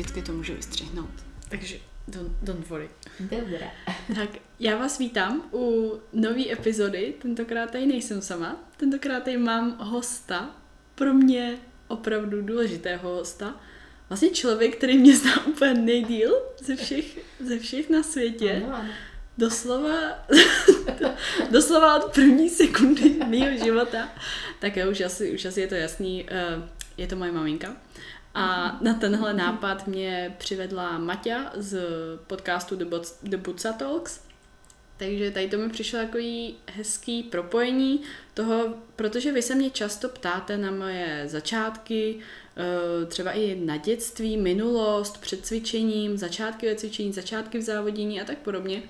Vždycky to můžu vystřihnout. Takže don't, don't worry. Dobré. Tak já vás vítám u nové epizody. Tentokrát tady nejsem sama. Tentokrát tady mám hosta. Pro mě opravdu důležitého hosta. Vlastně člověk, který mě zná úplně nejdíl ze všech, ze všech na světě. Ano, ano. Doslova, doslova od první sekundy mého života. Tak jo, už asi, už asi je to jasný. eh, Je to moje maminka. A na tenhle nápad mě přivedla Maťa z podcastu The, Buca Talks. Takže tady to mi přišlo takový hezký propojení toho, protože vy se mě často ptáte na moje začátky, eh, třeba i na dětství, minulost, před cvičením, začátky ve cvičení, začátky v závodění a tak podobně.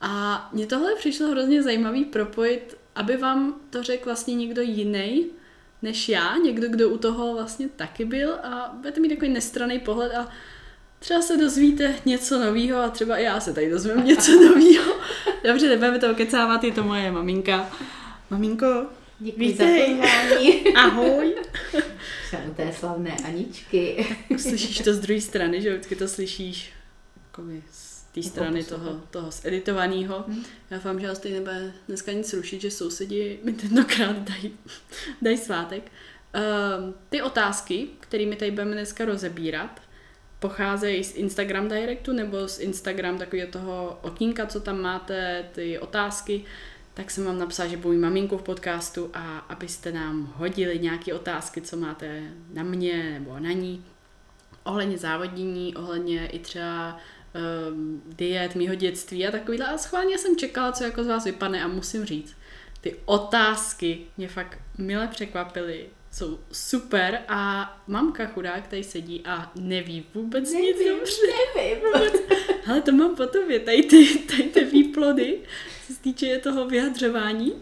A mně tohle přišlo hrozně zajímavý propojit, aby vám to řekl vlastně někdo jiný než já, někdo, kdo u toho vlastně taky byl a budete mít takový nestraný pohled a třeba se dozvíte něco nového a třeba i já se tady dozvím něco nového. Dobře, nebudeme to okecávat, je to moje maminka. Maminko, Děkuji Vítej. za pozvání. ahoj. Jsem u té slavné Aničky. Slyšíš to z druhé strany, že vždycky to slyšíš jakoby z té strany toho, toho zeditovaného. Hm. Já doufám, že vás tady nebude dneska nic rušit, že sousedi mi tentokrát dají, dají svátek. Um, ty otázky, kterými tady budeme dneska rozebírat, pocházejí z Instagram Directu nebo z Instagram takového toho okýnka, co tam máte, ty otázky, tak jsem vám napsala, že budu maminku v podcastu a abyste nám hodili nějaké otázky, co máte na mě nebo na ní, ohledně závodění, ohledně i třeba diet mýho dětství a takovýhle. A schválně jsem čekala, co jako z vás vypadne a musím říct, ty otázky mě fakt mile překvapily, jsou super a mamka chudák tady sedí a neví vůbec nic Nevím, dobře. nevím. Ale to mám po tobě, tady ty, tady ty výplody, co se týče toho vyjadřování.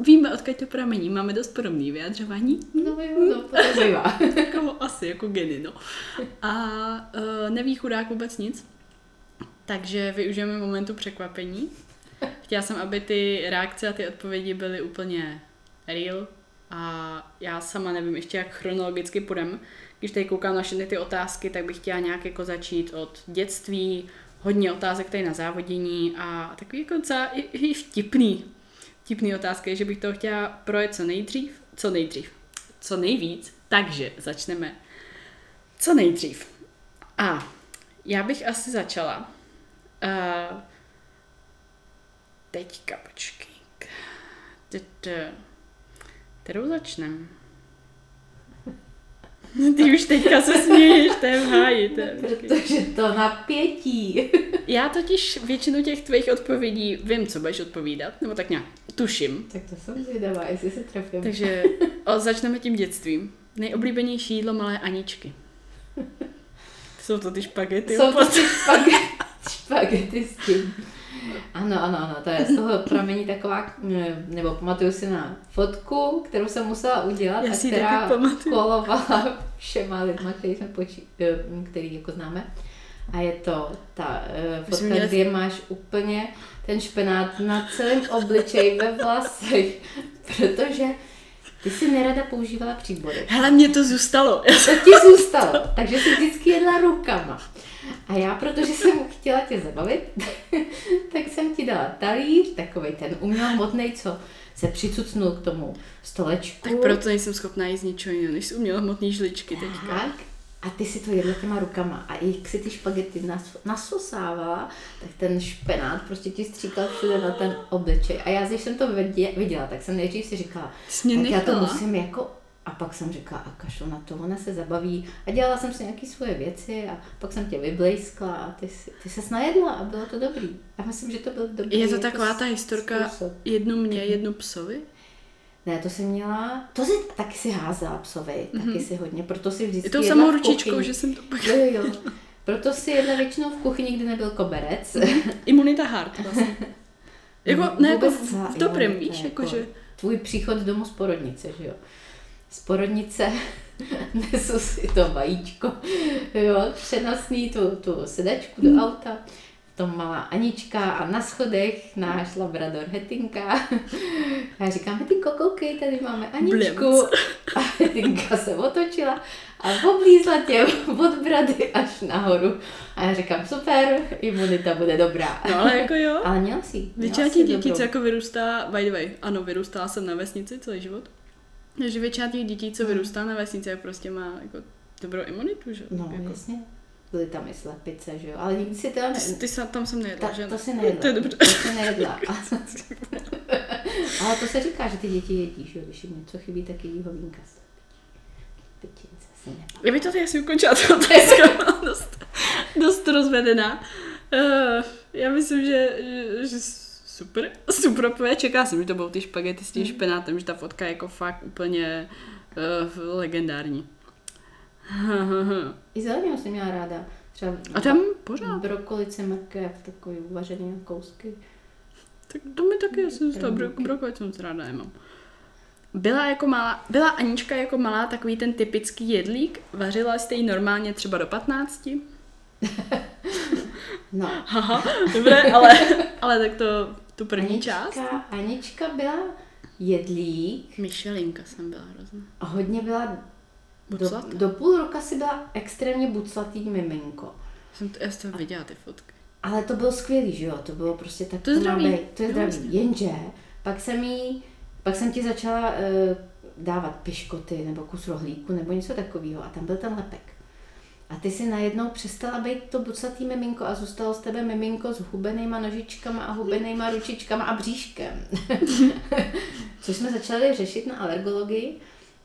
Víme, odkud to pramení, máme dost podobný vyjadřování. No, vím, no, podezřívá. jako asi, jako geny, no. A uh, neví chudák vůbec nic, takže využijeme momentu překvapení. Chtěla jsem, aby ty reakce a ty odpovědi byly úplně real a já sama nevím ještě, jak chronologicky půjdem. Když tady koukám na všechny ty otázky, tak bych chtěla nějak jako začít od dětství, hodně otázek tady na závodění a takový jako docela i, i vtipný, vtipný otázky, že bych to chtěla projet co nejdřív, co nejdřív, co nejvíc, takže začneme co nejdřív. A já bych asi začala. Uh, teďka, počkej. Kterou začnem? Ty už teďka se směješ, to je v háji. To je počkej. Protože to napětí. Já totiž většinu těch tvých odpovědí vím, co budeš odpovídat, nebo tak nějak tuším. Tak to jsem zvědavá, jestli se trefím. Takže o, začneme tím dětstvím. Nejoblíbenější jídlo malé Aničky. Jsou to ty špagety. Jsou to ty špagety, špagety s tím. Ano, ano, ano, to je z toho pramení taková, eh, nebo pamatuju si na fotku, kterou jsem musela udělat Já a která kolovala všema lidma, který, jsme poči- eh, který jako známe. A je to ta uh, fotka, měli- kde máš úplně ten špenát na celém obličeji ve vlasech, protože ty si nerada používala příbory. Hele, mě to zůstalo. To ti zůstalo, takže jsi vždycky jedla rukama. A já, protože jsem chtěla tě zabavit, tak jsem ti dala talíř, takový ten umělohmotný, co se přicucnul k tomu stolečku. Tak proto nejsem schopná jíst ničeho jiného, než uměla hmotný žličky teďka. Tak. A ty si to jedla těma rukama a jak si ty špagety nas, nasosávala, tak ten špenát prostě ti stříkal všude na ten obličej. A já, když jsem to vidě- viděla, tak jsem nejdřív si říkala, tak já to musím jako... A pak jsem říkala, a kašlu na to, ona se zabaví. A dělala jsem si nějaké svoje věci a pak jsem tě vyblejskla a ty, ty se najedla a bylo to dobrý. Já myslím, že to byl dobrý Je to jako taková ta historka, způsob. jednu mě, jednu psovi? Ne, to jsem měla, to si taky si házela psovi, taky si hodně, proto si vždycky Je to samou ručičkou, že jsem to pak... Jo, jo, jo. Proto si jedna většinou v kuchyni, kde nebyl koberec. Imunita hard vlastně. Jako, ne, jako v, v dobrém, víš, jako, že... Tvůj příchod domů z porodnice, že jo. Z porodnice nesu si to vajíčko, jo, přenosný tu, tu sedačku do auta, v tom malá Anička a na schodech náš labrador Hetinka. Já říkám, Hetinko, koukej, tady máme Aničku. Blimc. A Hetinka se otočila a oblízla tě od brady až nahoru. A já říkám, super, imunita bude dobrá. No ale jako jo. Ale měla si. měla Většina těch dětí, co jako vyrůstá, by the way, ano, vyrůstala jsem na vesnici celý život. Takže většina těch dětí, co Hmm. vyrůstá na vesnici, prostě má jako dobrou imunitu, že? No, jako. jasně. Byly tam i slepice, že jo? Ale nikdy si teda ne... Ty, ty sa, tam jsem nejedla, Ta, že to si nejedla. To je dobře. To si nejedla. Ale to se říká, že ty děti jedí, že jo? Když jim něco chybí, tak jedí hovínka. Pitince si ne. Já bych to tady asi ukončila, ta otázka dost, dost rozvedená. Uh, já myslím, že, že, že super, super odpověď. Čeká jsem, že to budou ty špagety s tím Hmm. špenátem, že ta fotka je jako fakt úplně uh, legendární. I zeleninu jsem měla ráda. Třeba A tam pořád. brokolice, mrkev, takový uvařený na kousky. Tak to mi taky, já jsem z toho bro, Brokolice. brokolic moc ráda nemám. Byla jako malá, byla Anička jako malá takový ten typický jedlík, vařila jste ji normálně třeba do 15? No, Haha, dobré, ale, ale tak to, tu první část. Anička, Anička byla jedlík Michelinka jsem byla hrozná. a hodně byla do, do půl roka si byla extrémně buclatý miminko. Jsem to, já jsem to viděla ty fotky. Ale to bylo skvělý, že jo? To bylo prostě tak, To je zdraví. být, to je zdraví. jasně. Jenže pak jsem jí, pak jsem ti začala uh, dávat piškoty nebo kus rohlíku nebo něco takového a tam byl ten lepek. A ty si najednou přestala být to bucatý miminko a zůstalo z tebe miminko s hubenýma nožičkama a hubenýma ručičkama a bříškem. Což jsme začali řešit na alergologii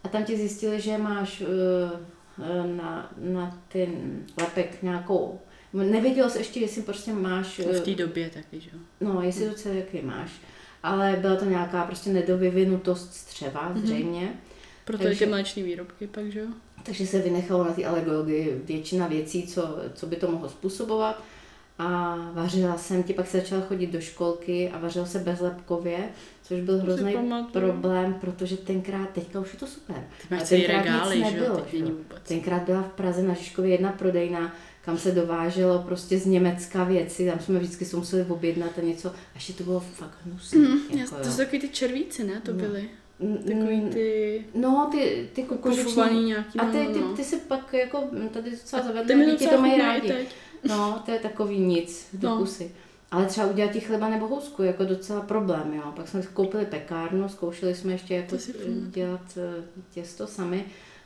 a tam ti zjistili, že máš uh, na, na ten lepek nějakou Nevěděl jsi ještě, jestli prostě máš... V eh, té době taky, že jo. No, jestli to celý máš. Ale byla to nějaká prostě nedovyvinutost střeva, Mhm. zřejmě. Proto Takže- ty mléční výrobky pak, že jo. Takže se vynechalo na té alergologii většina věcí, co, co by to mohlo způsobovat. A vařila jsem ti, pak se začala chodit do školky a vařila se bezlepkově, což byl hrozný problém, protože tenkrát, teďka už je to super. Ty celý tenkrát regály, nic nebylo, teď že vůbec. Tenkrát byla v Praze na Žižkově jedna prodejna, kam se dováželo prostě z Německa věci, tam jsme vždycky se museli objednat a něco, a ještě to bylo fakt hnusné. Mm, jako, to jsou takový ty červíci, ne? To No. byly. Mm, Takový ty No, ty, ty kukuřiční. nějaký. A no, ty, ty, no. ty se pak jako tady docela Ty zavedly, děti docela to mají rádi. teď. No, to je takový nic, do No. kusy. Ale třeba udělat ti chleba nebo housku, jako docela problém, jo. Pak jsme koupili pekárnu, zkoušeli jsme ještě jako dělat eh, těsto sami.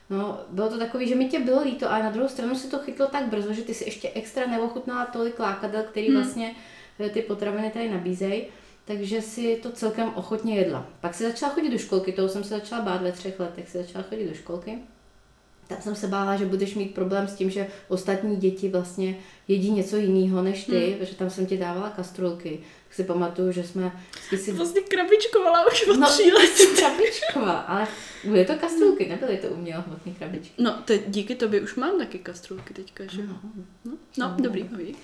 No, bylo to takový, že mi tě bylo líto, ale na druhou stranu se to chytlo tak brzo, že ty si ještě extra neochutnala tolik lákadel, který Hmm. vlastně eh, ty potraviny tady nabízejí, takže si to celkem ochotně jedla. Pak si začala chodit do školky, toho jsem se začala bát ve třech letech, si začala chodit do školky. Tam jsem se bála, že budeš mít problém s tím, že ostatní děti vlastně jedí něco jiného než ty, Hmm. hmm. protože tam jsem ti dávala kastrolky. Tak si pamatuju, že jsme si... Vlastně krabičkovala už od No, tří let. krabičková, ale byly to kastrolky, nebyly to umělohmotné krabičky. No, te, díky tobě už mám taky kastrolky teďka, že jo. No, no dobrý, povídej.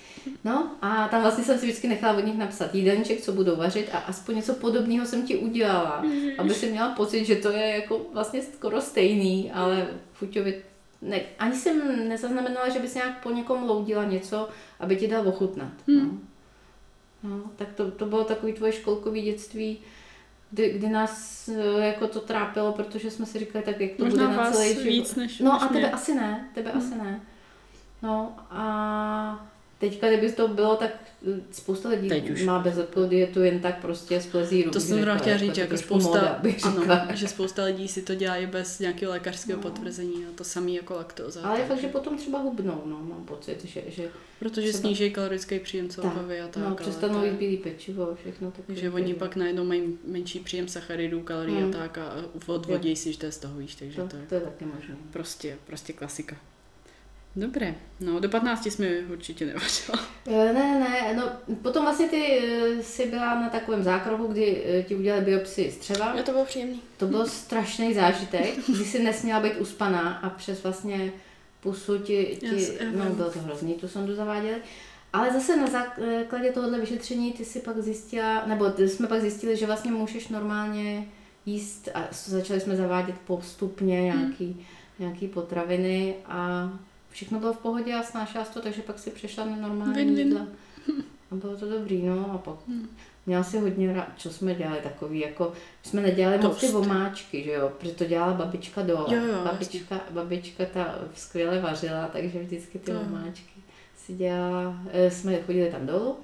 No a tam vlastně jsem si vždycky nechala od nich napsat jídelníček, co budou vařit a aspoň něco podobného jsem ti udělala, aby si měla pocit, že to je jako vlastně skoro stejný, ale chuťově ne, ani jsem nezaznamenala, že bys nějak po někom loudila něco, aby ti dal ochutnat. No. No, tak to, to bylo takový tvoje školkový dětství, kdy, kdy nás eh, jako to trápilo, protože jsme si říkali, tak jak to Možná bude na celý život. víc než No než a tebe mě. asi ne, tebe asi ne. No a teďka, kdyby to bylo, tak eh, spousta lidí Teď už. má bezlepkovou dietu jen tak prostě z plezíru. To jsem zrovna chtěla jako říct, jako spousta, Moda, ano, že spousta lidí si to dělá i bez nějakého lékařského No. potvrzení a to samé jako laktóza. Ale je fakt, že potom třeba hubnou, no, mám pocit, že, že Protože třeba- sníží kalorický příjem celkově a tak. no, přestanou jít bílý pečivo a všechno. Tak Takže oni pak najednou mají menší příjem sacharidů, kalorií Hmm. a tak a odvodí si, že to je z toho, víš, takže to, to je to je taky možné. prostě, prostě klasika. Dobré, no do 15 jsme určitě nevařila. Eh, Ne, ne, ne, no potom vlastně ty eh, jsi byla na takovém zákroku, kdy eh, ti udělali biopsii střeva. to bylo příjemný. To byl strašný zážitek, kdy si nesměla být uspaná a přes vlastně pusu ti, ti já no vím. bylo to hrozný, tu sondu zaváděli. Ale zase na základě tohohle vyšetření ty si pak zjistila, nebo jsme pak zjistili, že vlastně můžeš normálně jíst a začali jsme zavádět postupně nějaký, nějaký potraviny a všechno bylo v pohodě a snášela to, takže pak si přešla na normální Win-win. jídla. A bylo to dobrý, no a pak Hmm. Měla si hodně rád, co jsme dělali takový, jako jsme nedělali moc ty Toast. omáčky, že jo, protože to dělala babička dole. Jo, jo, babička, babička ta skvěle vařila, takže vždycky ty jo. si dělala, eh, jsme chodili tam dolů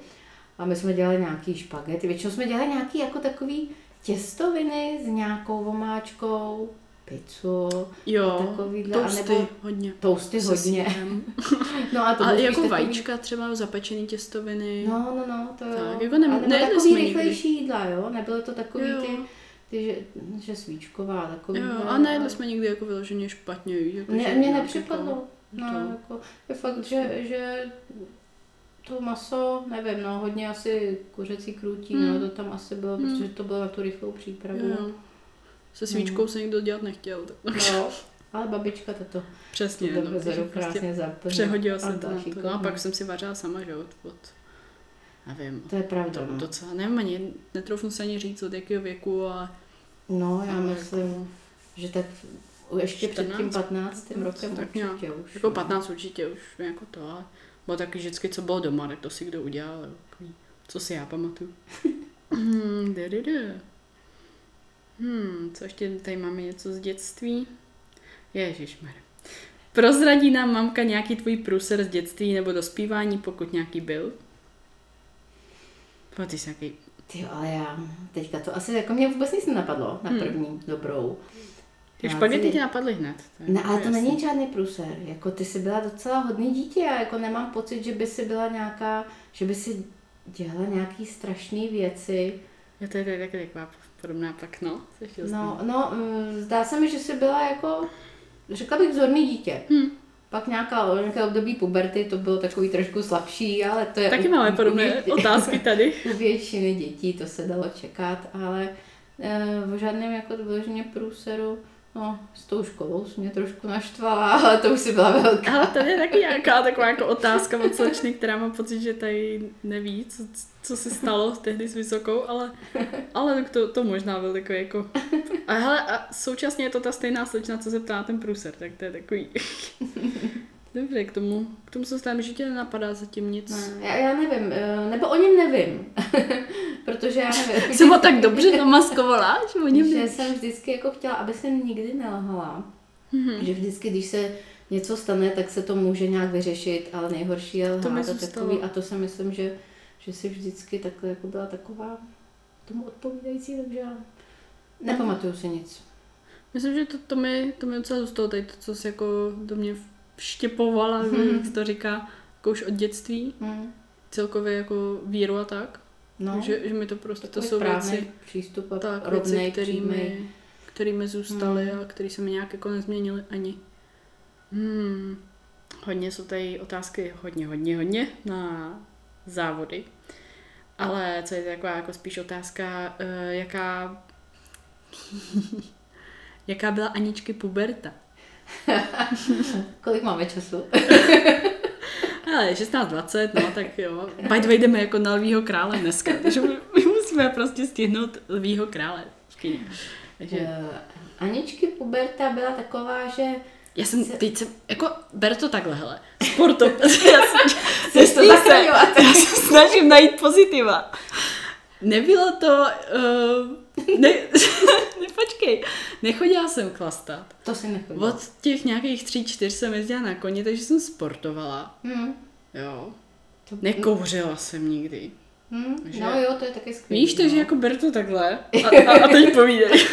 a my jsme dělali nějaký špagety, většinou jsme dělali nějaký jako takový těstoviny s nějakou omáčkou, pizzu, Jo, takovýhle, toasty anebo hodně. toasty Se hodně. No a to A jako takový- vajíčka třeba, zapečený těstoviny. No, no, no, to jo. Tak, jako ne- Ale nebo takový jsme nikdy. rychlejší jídla, jo? Nebylo to takový Jo. ty, ty že, že svíčková, takový. Jo, a nejedli jsme nikdy jako vyloženě špatně. Jako, Ne, mě nepřipadlo. Jako, No, to- jako, je fakt, že, že to maso, nevím, no, hodně asi kuřecí krutí, Hmm. no, to tam asi bylo, Hmm. protože to bylo na tu rychlou přípravu. jo. Se svíčkou se nikdo dělat nechtěl. Tak. No, ale babička to Přesně, to no, bezeru prostě krásně zaplnila. přehodila A se to. No a pak jsem si vařila sama, že od, od nevím, To je pravda, to no. docela, nevím ani, netroufnu se ani říct od jakého věku, ale No, já ale myslím, že tak ještě před tím 14, 15. rokem tak nějak. určitě už. jako no. 15 určitě už jako to, ale bylo taky vždycky, co bylo doma, tak to si kdo udělal, co si já pamatuju. Hmm. Hmm, co ještě tady máme něco z dětství? Ježišmar. Prozradí nám mamka nějaký tvůj průser z dětství nebo dospívání, pokud nějaký byl? No, ty jsi nějaký... Ty jo, ale já teďka to asi jako mě vůbec nic nenapadlo na Hmm. první dobrou. Ty Já špagety tě napadly hned. Ne, jako ale to jasný. není žádný průser. Jako ty jsi byla docela hodný dítě a jako nemám pocit, že by si byla nějaká, že by si dělala nějaký strašné věci. Jo, to je, je taky taková podobná pak, no. No, no, mm, zdá se mi, že jsi byla jako, řekla bych, vzorný dítě. Hmm. Pak nějaká, nějaké období puberty, to bylo takový trošku slabší, ale to je... Taky u- máme u podobné vě- otázky tady. U většiny dětí to se dalo čekat, ale e, o žádném jako vyloženě průseru, no, s tou školou jsi mě trošku naštvala, ale to už si byla velká. Ale tady je taky nějaká taková jako otázka od slečny, která má pocit, že tady neví, co, co se stalo tehdy s vysokou, ale, ale to, to možná byl takový jako... A, hele, a současně je to ta stejná slečna, co se ptá na ten průser, tak to je takový... Dobře, k tomu, k tomu se stávám, že tě nenapadá zatím nic. Ne, já, já nevím, eh, nebo o něm nevím, protože já nevím. Jsem ho tak dobře namaskovala, že o něm že ne... jsem vždycky jako chtěla, aby se nikdy nelhala. Mhm. Že vždycky, když se něco stane, tak se to může nějak vyřešit, ale nejhorší je To lhát a zůstalo. takový. A to si myslím, že, že si vždycky takhle jako byla taková tomu odpovídající, takže já nepamatuju si nic. Myslím, že to, to, mi, to mi docela zůstalo tady, to, co jsi jako do mě vštěpovala, Mhm. jak se to říká, jako už od dětství, Hmm. celkově jako víru a tak. No, Že, že mi to prostě, to jsou věci, přístup a tak, rovnej, věci, kterými, kterými zůstaly Hmm. a které se mi nějak jako nezměnily ani. Hmm. Hodně jsou tady otázky, hodně, hodně, hodně na závody. Ale co je taková jako spíš otázka, eh, jaká jaká byla Aničky puberta? Kolik máme času? Ale 16.20, no tak jo. By the way, jdeme jako na Lvýho krále dneska, takže my, musíme prostě stihnout Lvýho krále v. Takže Eh, Aničky puberta byla taková, že já jsem, se- teď jsem, jako, ber to takhle, hele. Sporto, já jsem, to se, já se snažím najít pozitiva. Nebylo to, uh, ne, ne, počkej, nechodila jsem chlastat. to si nechodila. Od těch nějakých tří, čtyř jsem jezdila na koni, takže jsem sportovala. Hmm. Jo. To, Nekouřila jsem nikdy. Hmm. že- No jo, to je taky skvělé. Víš, takže jako ber to takhle a, a, a teď povídej.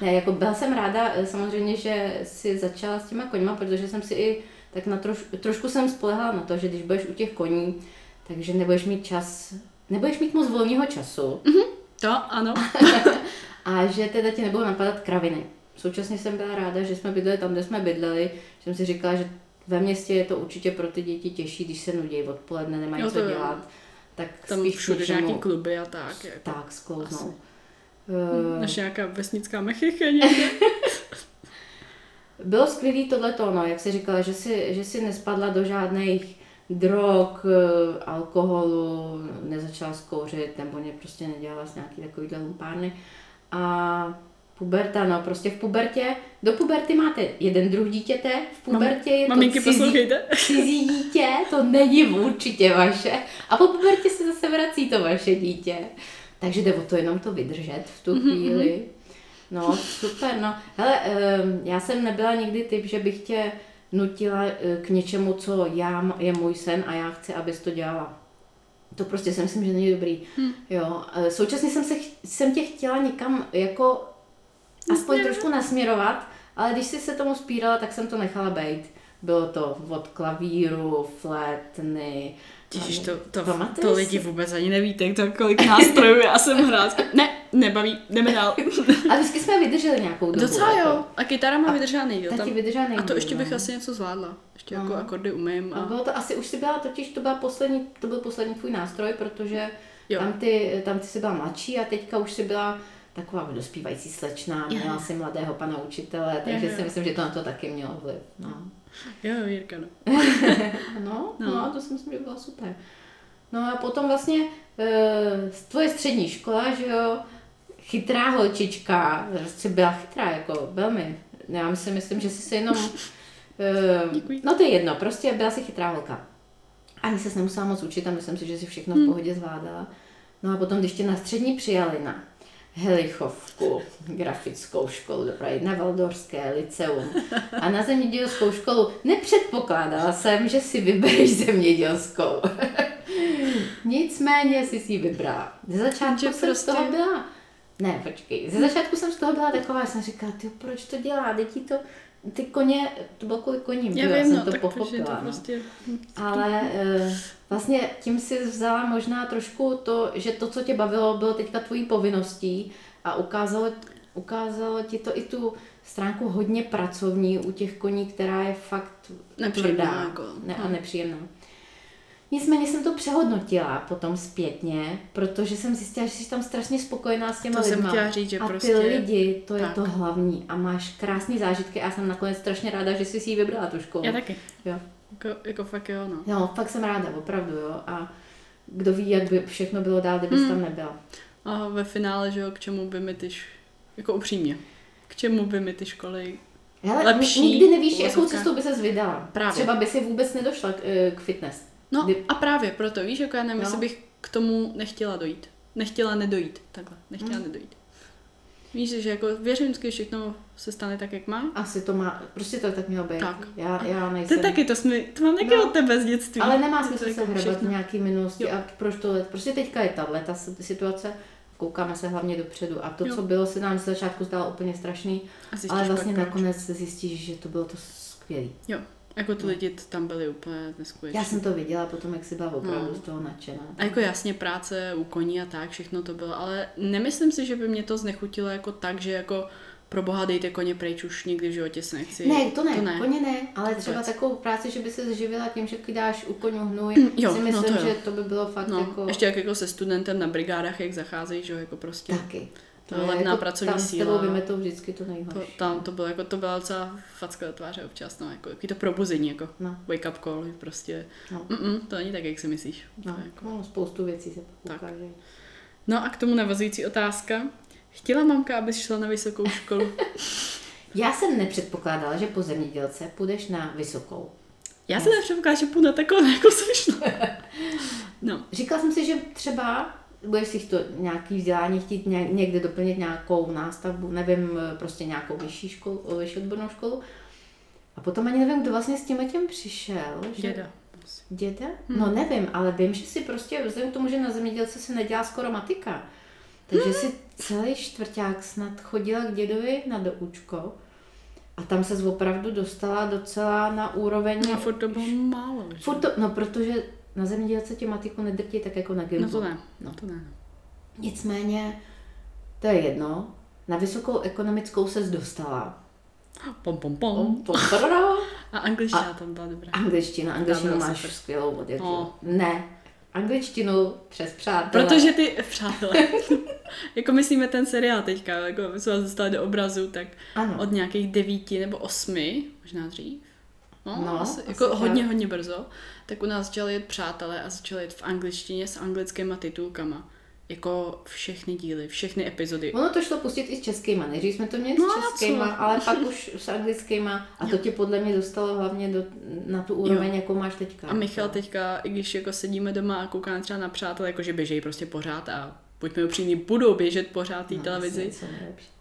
Ne, jako byla jsem ráda eh, samozřejmě, že si začala s těma koňma, protože jsem si i tak na troš, trošku jsem spolehala na to, že když budeš u těch koní, takže nebudeš mít čas, nebudeš mít moc volného času To ano. a že teda ti nebudou napadat kraviny. Současně jsem byla ráda, že jsme bydleli tam, kde jsme bydleli, jsem si říkala, že ve městě je to určitě pro ty děti těžší, když se nudí odpoledne, nemají Jo, co jo. dělat. Tak Tam spíš všude nějaký kluby a tak. Jako. tak sklouznou. Eh, Naše nějaká vesnická mechicha někde. Bylo skvělý tohleto, no, jak jsi říkala, že si, že si nespadla do žádných drog, eh, alkoholu, nezačala zkouřit nebo mě prostě nedělala s nějaký takovýhle lumpárny. A Puberta, no, prostě v pubertě, do puberty máte jeden druh dítěte, v pubertě je to Maminky, cizí, poslouchejte. cizí dítě, to není určitě vaše. A po pubertě se zase vrací to vaše dítě. Takže jde o to jenom to vydržet v tu chvíli. No, super, no. Hele, já jsem nebyla nikdy typ, že bych tě nutila eh, k něčemu, co já, je můj sen a já chci, abys to dělala. To prostě si myslím, že není dobrý. Hm. Jo. eh, Současně jsem, se, jsem tě chtěla někam jako aspoň trošku nasměrovat, ale když jsi se tomu spírala, tak jsem to nechala být. Bylo to od klavíru, flétny. Ježiš, to, to, Pamatuješ to si? lidi vůbec ani nevíte, to kolik nástrojů já jsem hrát. Ne, nebaví, jdeme dál. A vždycky jsme vydrželi nějakou dobu. Docela jako. jo. A kytara má vydržela nejdíl. Tam, vydržela a to ještě bych no. asi něco zvládla. Ještě jako No. akordy umím. A A... bylo to asi, už si byla totiž, to, byla poslední, to byl poslední tvůj nástroj, protože Jo. tam ty, tam ty jsi byla mladší a teďka už si byla taková dospívající slečna, Jo. měla si mladého pana učitele, takže jo. si myslím, že to na to taky mělo vliv. No, Jo, Jirka, no. no, No. no. no to si myslím, že bylo super. No a potom vlastně e, tvoje střední škola, že jo, chytrá holčička, prostě byla chytrá, jako velmi. Já myslím, myslím že jsi se jenom... Děkuji. no to je jedno, prostě byla si chytrá holka. Ani se nemusela moc učit a myslím si, že si všechno v pohodě zvládala. No a potom, když tě na střední přijali na Helichovku, grafickou školu do Prahy, na Valdorské liceum a na zemědělskou školu, nepředpokládala jsem, že si vybereš zemědělskou. Nicméně jsi si ji vybrala. Ze začátku jsem prostě- z toho byla... Ne, počkej. Ze začátku jsem z toho byla taková, já jsem říkala, ty proč to dělá? Děti to, ty koně, to bylo kvůli koním, Já jo, vím, jsem no, to pochopila. to no. prostě... Ale e, vlastně tím si vzala možná trošku to, že to, co tě bavilo, bylo teďka tvojí povinností a ukázalo, ukázalo ti to i tu stránku hodně pracovní u těch koní, která je fakt Nepříjemná, tvrdá jako, ne, a no. nepříjemná. Nicméně jsem to přehodnotila potom zpětně, protože jsem zjistila, že jsi tam strašně spokojená s těma To jsem lidma. chtěla říct, že a prostě- ty lidi, to je tak. to hlavní. A máš krásné zážitky a já jsem nakonec strašně ráda, že jsi si ji vybrala tu školu. Já taky. Jo. Jako, jako fakt jo, no. No, fakt jsem ráda, opravdu, jo. A kdo ví, jak by všechno bylo dál, kdybys Hmm. tam nebyla. A ve finále, že jo, k čemu by mi ty, š... jako upřímně, k čemu by mi ty školy Hele, Lepší nikdy nevíš, jakou cestou by ses vydala. Právě. Třeba by si vůbec nedošla k, eh, k fitness. No Kdy- a právě proto, víš, jako já nevím, No. jestli bych k tomu nechtěla dojít. Nechtěla nedojít, takhle, nechtěla Hmm. nedojít. Víš, že jako věřím, že všechno se stane tak, jak má. Asi to má, prostě to tak mělo být. Tak. Já, já nejsem. taky, to, jsme, to mám taky No. od tebe z dětství. Ale nemá To smysl jako se hrabat všechno. v nějaký minulosti Jo. a proč to let. Prostě teďka je tahle ta situace, koukáme se hlavně dopředu a to, Jo. co bylo, se nám z začátku zdálo úplně strašný, ale vlastně nakonec zjistíš, že to bylo to skvělé. Jo, jako ty lidi tam byli úplně neskutečný. Já jsem to viděla potom, jak jsi byla opravdu No. z toho nadšená. A jako jasně práce u koní a tak, všechno to bylo, ale nemyslím si, že by mě to znechutilo jako tak, že jako pro boha dejte koně pryč, už nikdy v životě se nechci. Ne, to ne, to ne. koně ne, ale Vůbec. třeba takovou práci, že by se zživila tím, že kydáš u koňů hnůj, Jo, si no myslím, to jo. že to by bylo fakt No, jako ještě jak jako se studentem na brigádách, jak zacházejí, že jo, jako prostě. taky. To je levná jako pracovní tam s síla. tebou vymetou vždycky to To, nejhorší. tam to bylo jako, to byla docela facka do tváře občas, no, jako, jaký to probuzení, jako No, wake up call, prostě, no, to není tak, jak si myslíš. no, To jako... no, spoustu věcí se Tak. ukáže. No a k tomu navazující otázka. Chtěla mamka, abys šla na vysokou školu? Já jsem nepředpokládala, že po zemědělce půjdeš na vysokou. Já jsem nepředpokládala, že půjdu na takovou, jako jsem šla. No, Říkala jsem si, že třeba budeš si to nějaký vzdělání chtít ně- někde doplnit nějakou nástavbu, nevím, prostě nějakou vyšší školu, vyšší odbornou školu. A potom ani nevím, kdo vlastně s tím těm přišel. Že... děda. Děda? Hmm. No nevím, ale vím, že si prostě, vzhledem k tomu, že na zemědělce se nedělá skoro matika, takže Hmm. si celý čtvrták snad chodila k dědovi na doučko a tam se opravdu dostala docela na úroveň... No, furt to bylo málo. Furt to, no protože na zemědělce tě matiku nedrtí tak jako na No gymzu. to ne, No. to ne. Nicméně, to je jedno, na vysokou ekonomickou se dostala. Pom, pom, pom. Pom, pom, prrrra. A angličtina tam byla dobrá. Angličtina, angličtinu byla máš super. skvělou odjetu. No. Ne, angličtinu přes přátelé. Protože ty, přátelé, jako myslíme ten seriál teďka, jako jsme vás dostali do obrazu, tak Ano. od nějakých devíti nebo osmi, možná dřív, no, No, asi, asi jako tak. hodně, hodně brzo, tak u nás začali jet přátelé a začali jet v angličtině s anglickýma titulkama. jako všechny díly, všechny epizody. Ono to šlo pustit i s českýma. Nejdřív jsme to měli No s českýma, co? ale pak už s anglickýma. A to tě podle mě dostalo hlavně do, na tu úroveň, Jo. jakou máš teďka. A Michal teďka, i když jako sedíme doma a koukáme třeba na přátelé, jakože běžejí prostě pořád a buďme upřímní, budou běžet pořád té No, televizi,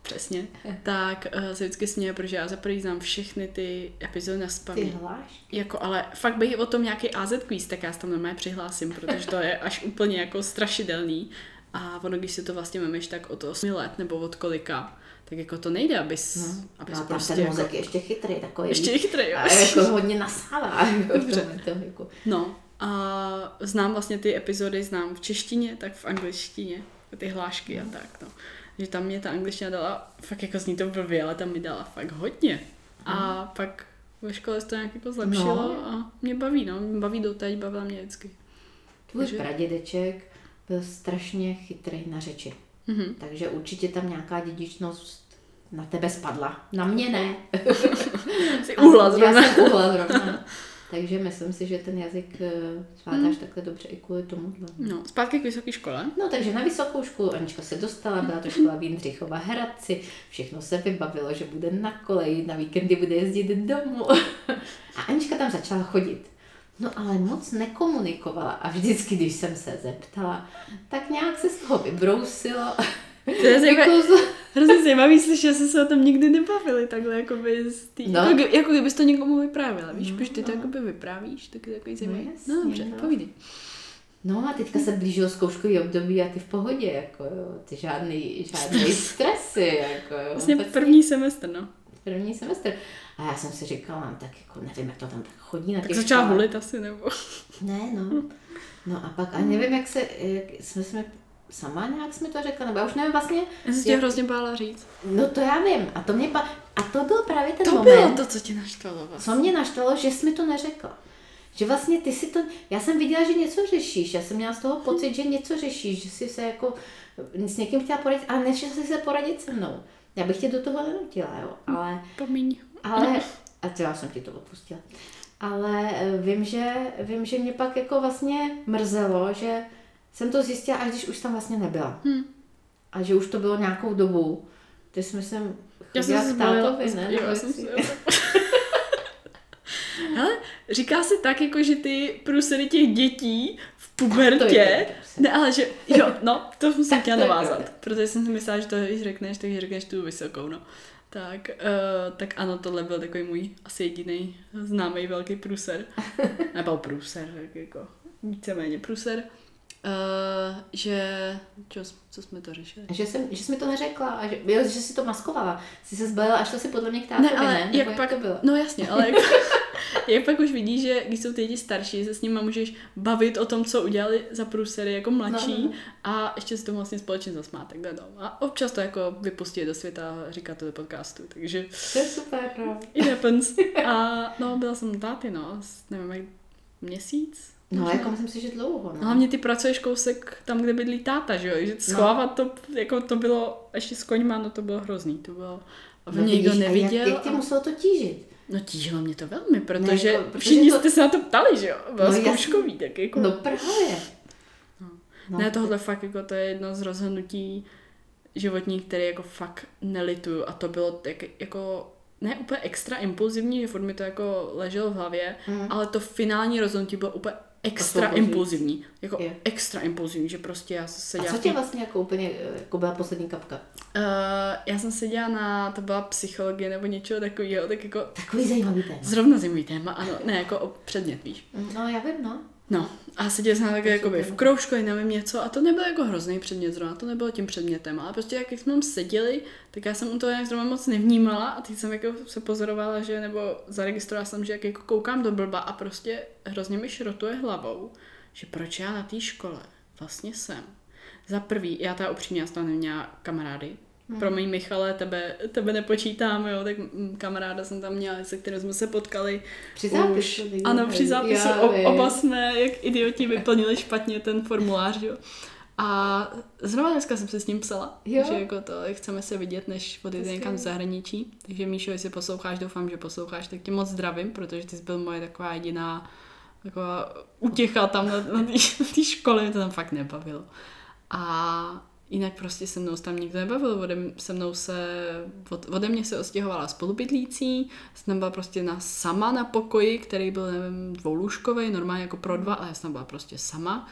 přesně, tak uh, se vždycky směje, protože já za prvý znám všechny ty epizody na Ty spamě. hláš? Jako, ale fakt bych o tom nějaký AZ quiz, tak já se tam normálně přihlásím, protože to je až úplně jako strašidelný. A ono, když si to vlastně memeš tak od 8 let nebo od kolika, tak jako to nejde, abys, No, abys no prostě ten jako, mozek je ještě chytrý takový. ještě chytrý, jo. A jako hodně nasává. Dobře. To, to, jako. No a znám vlastně ty epizody, znám v češtině, tak v angličtině, ty hlášky a tak, no. Že tam mě ta angličtina dala, fakt jako zní to blbě, ale tam mi dala fakt hodně. A pak ve škole se to nějak jako zlepšilo No. a mě baví, no, mě baví doteď, bavila mě vždycky. Tvůj Takže- pradědeček byl strašně chytrý na řeči. Mhm. Takže určitě tam nějaká dědičnost na tebe spadla. Na mě ne. Jsi uhla Já zrovna. jsem uhla zrovna. Takže myslím si, že ten jazyk eh, zvládáš takhle dobře i kvůli tomuhle. No, zpátky k vysoké škole. No takže na vysokou školu Anička se dostala, byla to škola v Jindřichova Hradci, všechno se vybavilo, že bude na koleji, na víkendy bude jezdit domů. A Anička tam začala chodit. No ale moc nekomunikovala a vždycky, když jsem se zeptala, tak nějak se z toho vybrousilo. To je zajímavé, Jako hrozně zajímavý slyšet, že se se o tom nikdy nebavili takhle, jakoby, z tý, No. jako, jako kdybys to někomu vyprávěla, víš, No, protože ty to no. jakoby vyprávíš, tak je takový zajímavý. jasně, No, dobře, no. povídej. No a teďka se blížilo zkouškový období a ty v pohodě, jako jo, ty žádný, žádný stresy, jako jo. Vlastně první semestr, no. první semestr. A já jsem si říkala, no, tak jako nevím, jak to tam tak chodí na Tak těch začala školách. hulit asi, nebo... Ne, no. No a pak, a nevím, jak se, jak jsme, jsme sama nějak jsme to řekla, nebo já už nevím vlastně, Já jsem tě Jak- hrozně bála říct. no to já vím. A to mě pa, a to byl právě ten To moment, bylo to, co tě naštvalo vlastně. co mě naštvalo, že jsi mi to neřekla. Že vlastně ty si to, já jsem viděla, že něco řešíš, já jsem měla z toho pocit, že něco řešíš, že jsi se jako s někým chtěla poradit, ale nešla jsi se poradit se mnou. Já bych tě do toho nenutila, jo, ale Pomiň. ale, a to já jsem ti to odpustila. Ale eh, vím že, vím, že mě pak jako vlastně mrzelo, že jsem to zjistila, až když už tam vlastně nebyla. Hm. A že už to bylo nějakou dobu. Ty jsi myslím Já chodila jsem se k tátovi, ne? Jo, já jsem. Hele, říká se tak, jako, že ty průsedy těch dětí v pubertě, ne, ale že, jo, no, to jsem Tak chtěla navázat, protože jsem si myslela, že to, když řekneš, takže řekneš tu vysokou, no. Tak, uh, tak ano, tohle byl takový můj asi jediný známý velký průser. Nebo průser, tak jako víceméně průser. Uh, že, čo, co jsme to řešili? Že, jsem, že jsi mi to neřekla, a že, jo, že jsi to maskovala. Jsi se zbalila a šla si podle mě k tátovi, Ne, ale ne? Jak pak, to bylo? no jasně, ale jak, jak pak už vidíš, že když jsou ty děti starší, se s nimi můžeš bavit o tom, co udělali za průsery jako mladší No, no, no. a ještě se tomu vlastně společně zasmát takhle no. A občas to jako vypustí do světa a říká to do podcastu, takže To je super, no. it happens. A no, byla jsem táty, no, nevím, jak měsíc? No, jako myslím si, že dlouho, no. No, hlavně ty pracuješ kousek tam, kde bydlí táta, že jo, že schovávat to, jako to bylo, ještě s koňma, no to bylo hrozný, to bylo, aby No, nikdo vidíš, a neviděl. Jak, jak tě a- muselo to tížit? No tížilo mě to velmi, protože, jako, protože všichni to- jste se na to ptali, že jo? Bylo No, no, zkouškový, tak jako... No právě. No, ne, tohle fakt jako to je jedno z rozhodnutí životní, které jako fakt nelituju a to bylo tak, jako ne úplně extra impulzivní, že furt mi to jako leželo v hlavě, Mm. ale to finální rozhodnutí bylo úplně extra impulzivní. Jako Je. extra impulzivní, že prostě já se A dělala... co tě vlastně jako úplně, jako byla poslední kapka? Uh, já jsem seděla na, to byla psychologie nebo něčeho takového, tak jako Takový zajímavý téma. zrovna zimový téma, ano, ne jako o předmět, víš. No, já vím, no. No, a seděli jsme takhle jakoby v kroužku, nevím něco, a to nebyl jako hrozný předmět zrovna, to nebylo tím předmětem, ale prostě jak jsme tam seděli, tak já jsem u toho nějak zrovna moc nevnímala a teď jsem jako se pozorovala, že, nebo zaregistrovala jsem, že jak jako koukám do blba a prostě hrozně mi šrotuje hlavou, že proč já na té škole vlastně jsem. Za prvý, já ta upřímně, já jsem tam neměla kamarády, Hmm. Promiň Michale, tebe, tebe nepočítám, jo, tak kamaráda jsem tam měla, se kterým jsme se potkali. Při zápisu. Už, ano, při zápisu já o, oba jsme, jak idioti, vyplnili špatně ten formulář, jo. A zrovna dneska jsem se s ním psala, Jo. že jako to chceme se vidět, než odjede někam v zahraničí. Takže Míšo, jestli posloucháš, doufám, že posloucháš, tak tě moc zdravím, protože ty jsi byl moje taková jediná taková utěcha tam na, na té škole, mě to tam fakt nebavilo. A Jinak prostě se mnou se tam nikdo nebavil, ode, se mnou se, od, ode mě se ostěhovala spolubydlící, jsem byla prostě na, sama na pokoji, který byl, nevím, dvoulůžkový, normálně jako pro dva, ale já jsem byla prostě sama.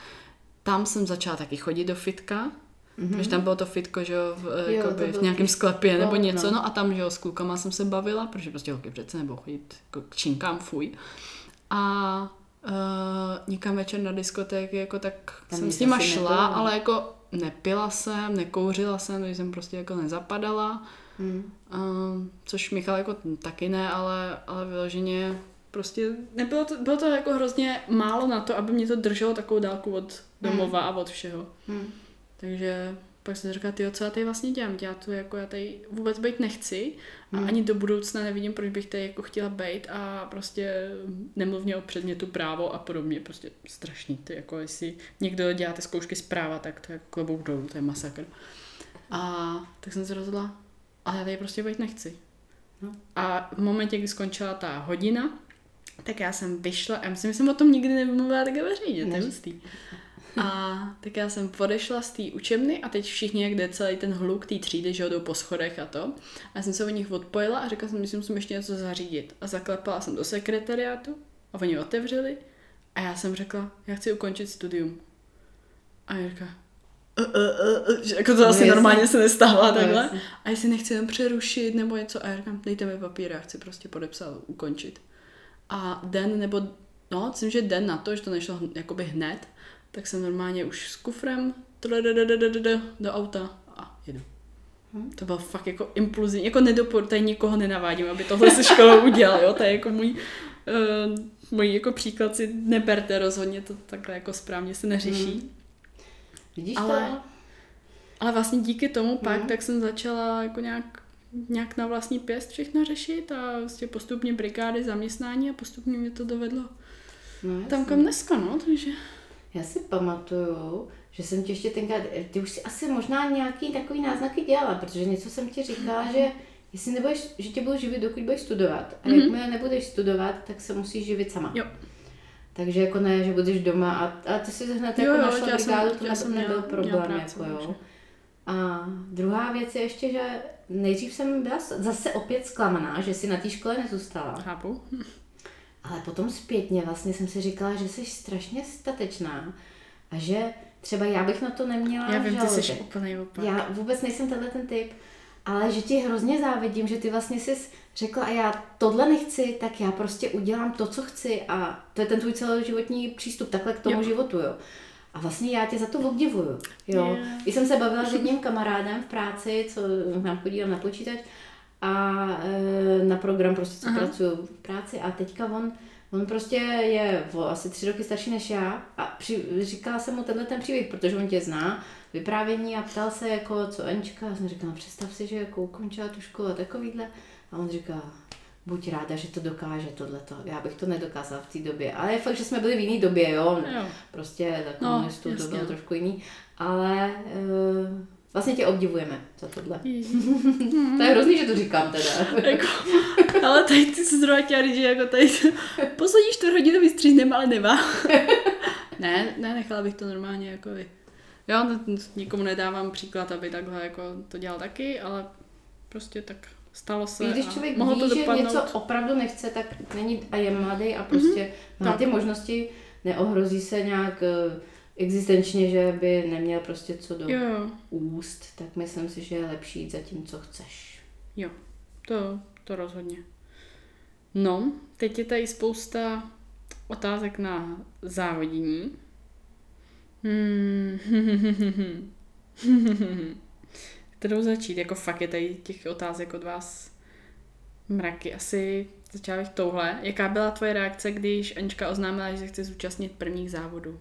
Tam jsem začala taky chodit do fitka, Mm-hmm. Takže tam bylo to fitko, že jo, v, jo, jakoby, v nějakém sklepě nebo něco, no. no a tam, že jo, s klukama jsem se bavila, protože prostě holky přece nebo chodit jako k činkám, fuj. A uh, nikam večer na diskotéky, jako tak tam jsem s nima šla, nebyla. ale jako nepila jsem, nekouřila jsem, takže jsem prostě jako nezapadala. Hmm. Uh, což Michal jako taky ne, ale, ale vyloženě prostě nebylo to, bylo to jako hrozně málo na to, aby mě to drželo takovou dálku od domova hmm. a od všeho. Hmm. Takže pak jsem říkala, ty co já tady vlastně dělám? Já to jako já tady vůbec být nechci a hmm. ani do budoucna nevidím, proč bych tady jako chtěla být a prostě nemluvně o předmětu právo a podobně, prostě strašný. Ty jako jestli někdo dělá ty zkoušky zpráva, tak to je jako klobouk dolů, to je masakr. A tak jsem se rozhodla, ale já tady prostě být nechci. No. A v momentě, kdy skončila ta hodina, tak já jsem vyšla, já myslím, že jsem o tom nikdy nemluvila tak veřejně, to je hustý. A tak já jsem podešla z té učebny a teď všichni, jak jde celý ten hluk té třídy, že jdou po schodech a to. A já jsem se od nich odpojila a řekla jsem, že musím ještě něco zařídit. A zaklepala jsem do sekretariátu a oni otevřeli a já jsem řekla, já chci ukončit studium. A Jirka, uh, uh, uh, uh, jako to no, asi jasný. normálně se nestává no, takhle. Jasný. A jestli nechci jen přerušit nebo něco, a já říkám, dejte mi papír, já chci prostě podepsat, ukončit. A den nebo, no, myslím, že den na to, že to nešlo jakoby hned, tak jsem normálně už s kufrem do auta a jedu. Hmm. To bylo fakt jako impulzivní, jako nedopor, tady nikoho nenavádím, aby tohle se školou udělal, jo, to je jako můj, uh, můj jako příklad si neberte rozhodně, to takhle jako správně se neřeší. Hmm. Vidíš ale, to? Ale vlastně díky tomu pak, hmm. tak jsem začala jako nějak nějak na vlastní pěst všechno řešit a vlastně postupně brigády, zaměstnání a postupně mě to dovedlo no, tam kam dneska, no, takže... Já si pamatuju, že jsem ti ještě tenkrát, ty už si asi možná nějaký takový náznaky dělala, protože něco jsem ti říkala, že jestli nebudeš, že tě budu živit, dokud budeš studovat. A mm-hmm. jakmile nebudeš studovat, tak se musíš živit sama. Jo. Takže jako ne, že budeš doma a, a ty si hned jako jo, našla brigádu, to nebyl, jsem nebyl problém. Práci, jako, jo. A druhá věc je ještě, že nejdřív jsem byla zase opět zklamaná, že si na té škole nezůstala. Chápu. Ale potom zpětně vlastně jsem si říkala, že jsi strašně statečná a že třeba já bych na to neměla Já vím, žaludek. ty jsi úplný opak. Já vůbec nejsem tenhle ten typ, ale že ti hrozně závidím, že ty vlastně jsi řekla a já tohle nechci, tak já prostě udělám to, co chci a to je ten tvůj celoživotní přístup takhle k tomu jo. životu, jo. A vlastně já tě za to obdivuju, jo. Yeah. Když jsem se bavila s jedním kamarádem v práci, co nám chodí na počítač, a e, na program prostě, co Aha. pracuju v práci a teďka on, on prostě je o asi tři roky starší než já a při, říkala jsem mu tenhle ten příběh, protože on tě zná, vyprávění a ptal se jako, co Anička, já jsem říkala, no, představ si, že jako ukončila tu školu a takovýhle a on říká, buď ráda, že to dokáže tohleto. Já bych to nedokázala v té době. Ale je fakt, že jsme byli v jiné době, jo. jo. Prostě za komunistů no, to bylo trošku jiný. Ale uh, Vlastně tě obdivujeme za tohle. to je hrozný, že to říkám teda. jako, ale tady ty se zrovna říct, že jako tady poslední čtvrt hodinu vystříhnem, ale nemá. ne, ne, nechala bych to normálně jako vy. Jo, nikomu nedávám příklad, aby takhle jako to dělal taky, ale prostě tak stalo se. Když člověk ví, to že něco opravdu nechce, tak není a je mladý a prostě mm-hmm. má ty možnosti, neohrozí se nějak uh, existenčně, že by neměl prostě co do jo. úst, tak myslím si, že je lepší jít za tím, co chceš. Jo, to, to rozhodně. No, teď je tady spousta otázek na závodění. Hmm. Kterou začít? Jako fakt je tady těch otázek od vás mraky. Asi začala bych touhle. Jaká byla tvoje reakce, když Anička oznámila, že se chce zúčastnit prvních závodů?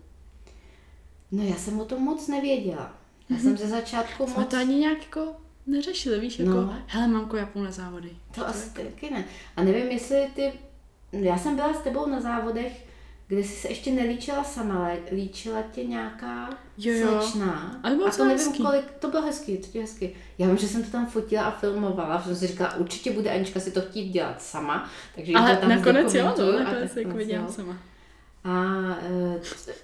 No já jsem o tom moc nevěděla. Já mm-hmm. jsem ze začátku Jsme moc... to ani nějak jako neřešili, víš, jako, no. hele, mamko, já půl na závody. To asi taky ne. A nevím, jestli ty... Já jsem byla s tebou na závodech, kde jsi se ještě nelíčila sama, ale líčila tě nějaká jo, jo. slečna. Ale bylo a to nevím, hezký. kolik, to bylo hezký, to bylo hezký. Já vím, že jsem to tam fotila a filmovala, jsem si říkala, určitě bude Anička si to chtít dělat sama, takže ale to tam nakonec jo, to nakonec jako viděla sama. A uh,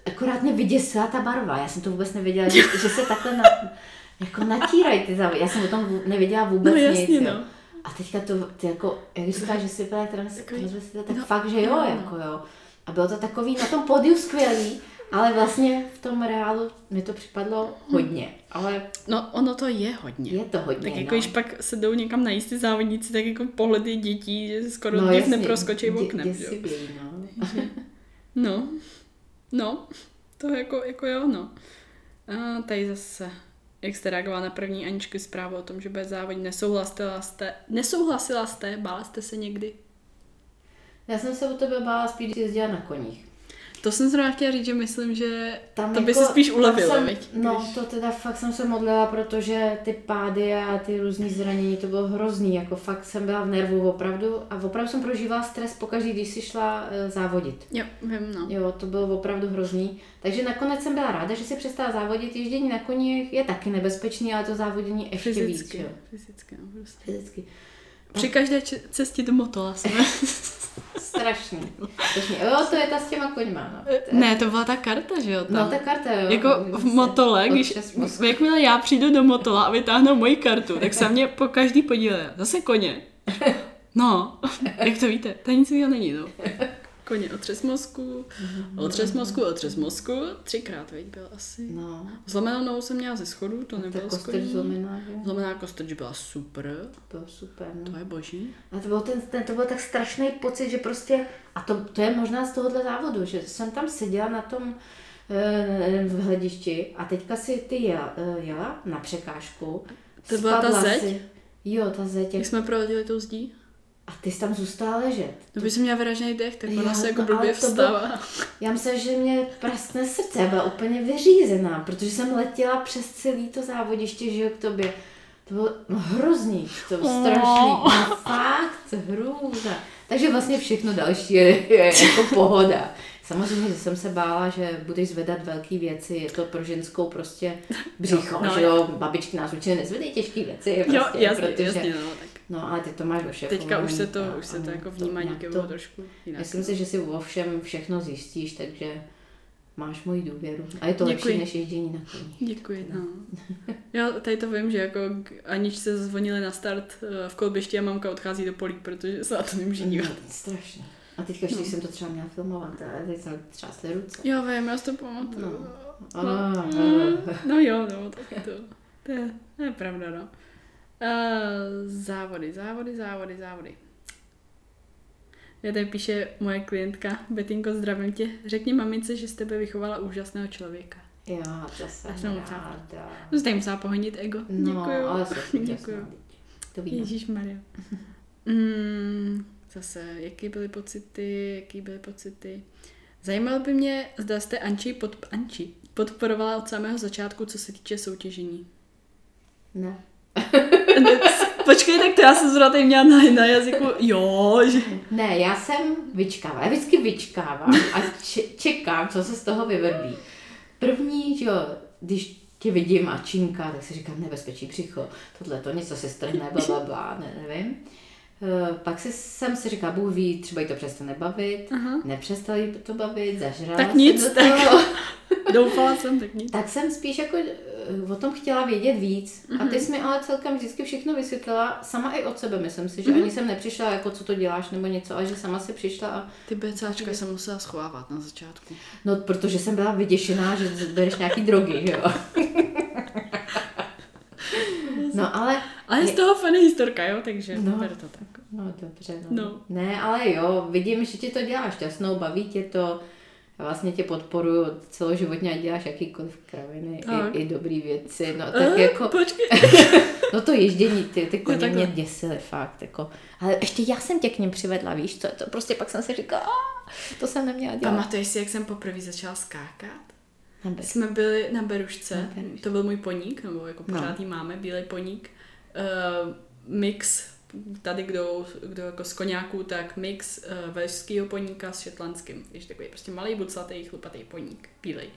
akorát mě vyděsila ta barva. Já jsem to vůbec nevěděla, že, že se takhle na, Jako natírají ty závody. Já jsem o tom nevěděla vůbec No jasně, nic. no. Jo. A teďka to, ty jako, jak říkáš, že si vypadá trans, transvestita, tak no, fakt, že jo, no, no. jako jo. A bylo to takový na tom pódiu skvělý, ale vlastně v tom reálu mi to připadlo hodně. Ale No, ono to je hodně. je to hodně, Tak jako, no. když pak se jdou někam najíst ty závodníci, tak jako pohledy dětí, že skoro no, jasně, neproskočí dě- oknem. jo. děsivý, no. No, no, to jako, jako jo, no. A tady zase, jak jste reagovala na první Aničky zprávu o tom, že bez závodní nesouhlasila jste, nesouhlasila jste, bála jste se někdy? Já jsem se u tebe bála spíš, když jezdila na koních. To jsem zrovna chtěla říct, že myslím, že Tam to by jako- se spíš ulevilo, jsem, viď? No, Když- to teda fakt jsem se modlila, protože ty pády a ty různý zranění, to bylo hrozný, jako fakt jsem byla v nervu opravdu a opravdu jsem prožívala stres pokaždý, když si šla e, závodit. Jo, vím, no. Jo, to bylo opravdu hrozný. Takže nakonec jsem byla ráda, že si přestala závodit. Ježdění na koni je taky nebezpečný, ale to závodění ještě víc. Fyzicky, Jo. fyzicky, no, prostě. Fyzicky. Při každé cestě do Motola jsme. Strašný. Strašný. Jo, to je ta s těma koňma. No. Ne, to byla ta karta, že jo? Tam. No, ta karta, jo. Jako v Motole, když, jakmile já přijdu do Motola a vytáhnu moji kartu, tak se mě po každý podíle. Zase koně. No, jak to víte, to nic jiného není, no. Koně otřes mozku, otřes mozku, otřes mozku, třikrát, veď byl asi. No, Zlomenou nohu jsem měla ze schodu, to nebylo z kostrč koní. zlomená, že? Zlomená kostrč byla super, Bylo super, no. to je boží. A to byl, ten, ten, to byl tak strašný pocit, že prostě, a to, to je možná z tohohle závodu, že jsem tam seděla na tom e, v hledišti a teďka si ty jela, e, jela na překážku. To byla ta zeď? Si, jo, ta zeď. Jak jsme proletěli tou zdí? A ty jsi tam zůstala ležet. No by jsem měla vyražený dech, tak ona Jo, se jako no, blbě to bylo- vstává. Já myslím, že mě praskne srdce, byla úplně vyřízená, protože jsem letěla přes celý to závodiště, že jo, k tobě. To bylo no, hrozný, to bylo strašný, no fakt, hrůza. Takže vlastně všechno další je, je jako pohoda. Samozřejmě, že jsem se bála, že budeš zvedat velké věci, je to pro ženskou prostě břicho, No, no, no, že jo, babičky nás určitě nezvedají těžké věci, Jo, prostě, jasně, protože, jasně, no, tak. No, ale ty to máš ošefovaný. Teďka už se to, a- už se to jako vnímá to- trošku jinak. Myslím si, že si o všem všechno zjistíš, takže máš moji důvěru. A je to Děkuji. lepší než ježdění na koni. Děkuji, no. Já tady to vím, že jako k- Aničce zvonili na start eh, v kolbišti a mamka odchází do polí, protože se na to nemůže dívat. No, strašně. A teďka ještě, když jsem to třeba měla filmovat, a teď jsem třásly ruce. Jo, vím, já si to pamatuju. No. No, mm, no jo, no, tak to, to, je, to je pravda, no. Uh, závody, závody, závody, závody. Já tady píše moje klientka, Betinko, zdravím tě. Řekni mamince, že z tebe vychovala úžasného člověka. jo, to jsem Já jsem ráda. No, tady musela pohonit ego. No, Děkuju. ale Děkuju. To víme. Ježíš Maria. Mm, zase, jaký byly pocity, jaký byly pocity. Zajímalo by mě, zda jste Anči, pod, Anči podporovala od samého začátku, co se týče soutěžení. Ne. Počkej, tak to já jsem zrovna tady měla na, na jazyku, jo, že... Ne, já jsem vyčkávala. Já vždycky vyčkávám a če- čekám, co se z toho vyvrbí. První, že jo, když tě vidím a činka, tak si říkám nebezpečí břicho, tohle to něco se strhne, bla, bla, bla, ne, nevím. Eh, Pak si, jsem si říkala, Bůh ví, třeba jí to přestane bavit, Aha. nepřestala jí to bavit, zažrala Tak nic, do tak. toho. Doufala jsem, tak nic. Tak jsem spíš jako o tom chtěla vědět víc. A Mhm. ty jsi mi ale celkem vždycky všechno vysvětlila, sama i od sebe, myslím si, že Mhm. ani jsem nepřišla jako co to děláš nebo něco, ale že sama si přišla a Ty BCAčka jsem musela schovávat na začátku. No, protože jsem byla vyděšená, že bereš nějaký drogy, že jo. No, ale... Ale je z toho funny historka, jo, takže No. beru to tak. No, dobře, no. No. Ne, ale jo, vidím, že ti to děláš šťastnou, baví tě to. Vlastně tě podporuju celoživotně, ať děláš jakýkoliv kraviny, Tak. i, i dobrý věci, no tak Eh, jako, Počkej. no to ježdění, ty, ty koně takhle. mě děsily fakt, jako, ale ještě já jsem tě k ním přivedla, víš, co, to prostě pak jsem si říkala, "Ah, to jsem neměla dělat. Pamatuješ si, jak jsem poprvé začala skákat? Neber. Jsme byli na Berušce, Na Berušce. to byl můj poník, nebo jako No. pořád jí máme, bílej poník. Uh, mix, tady kdo, kdo jako z koněků, tak mix uh, velšského poníka s šetlandským. Víš, takový prostě malý, buclatý, chlupatý poník, bílej.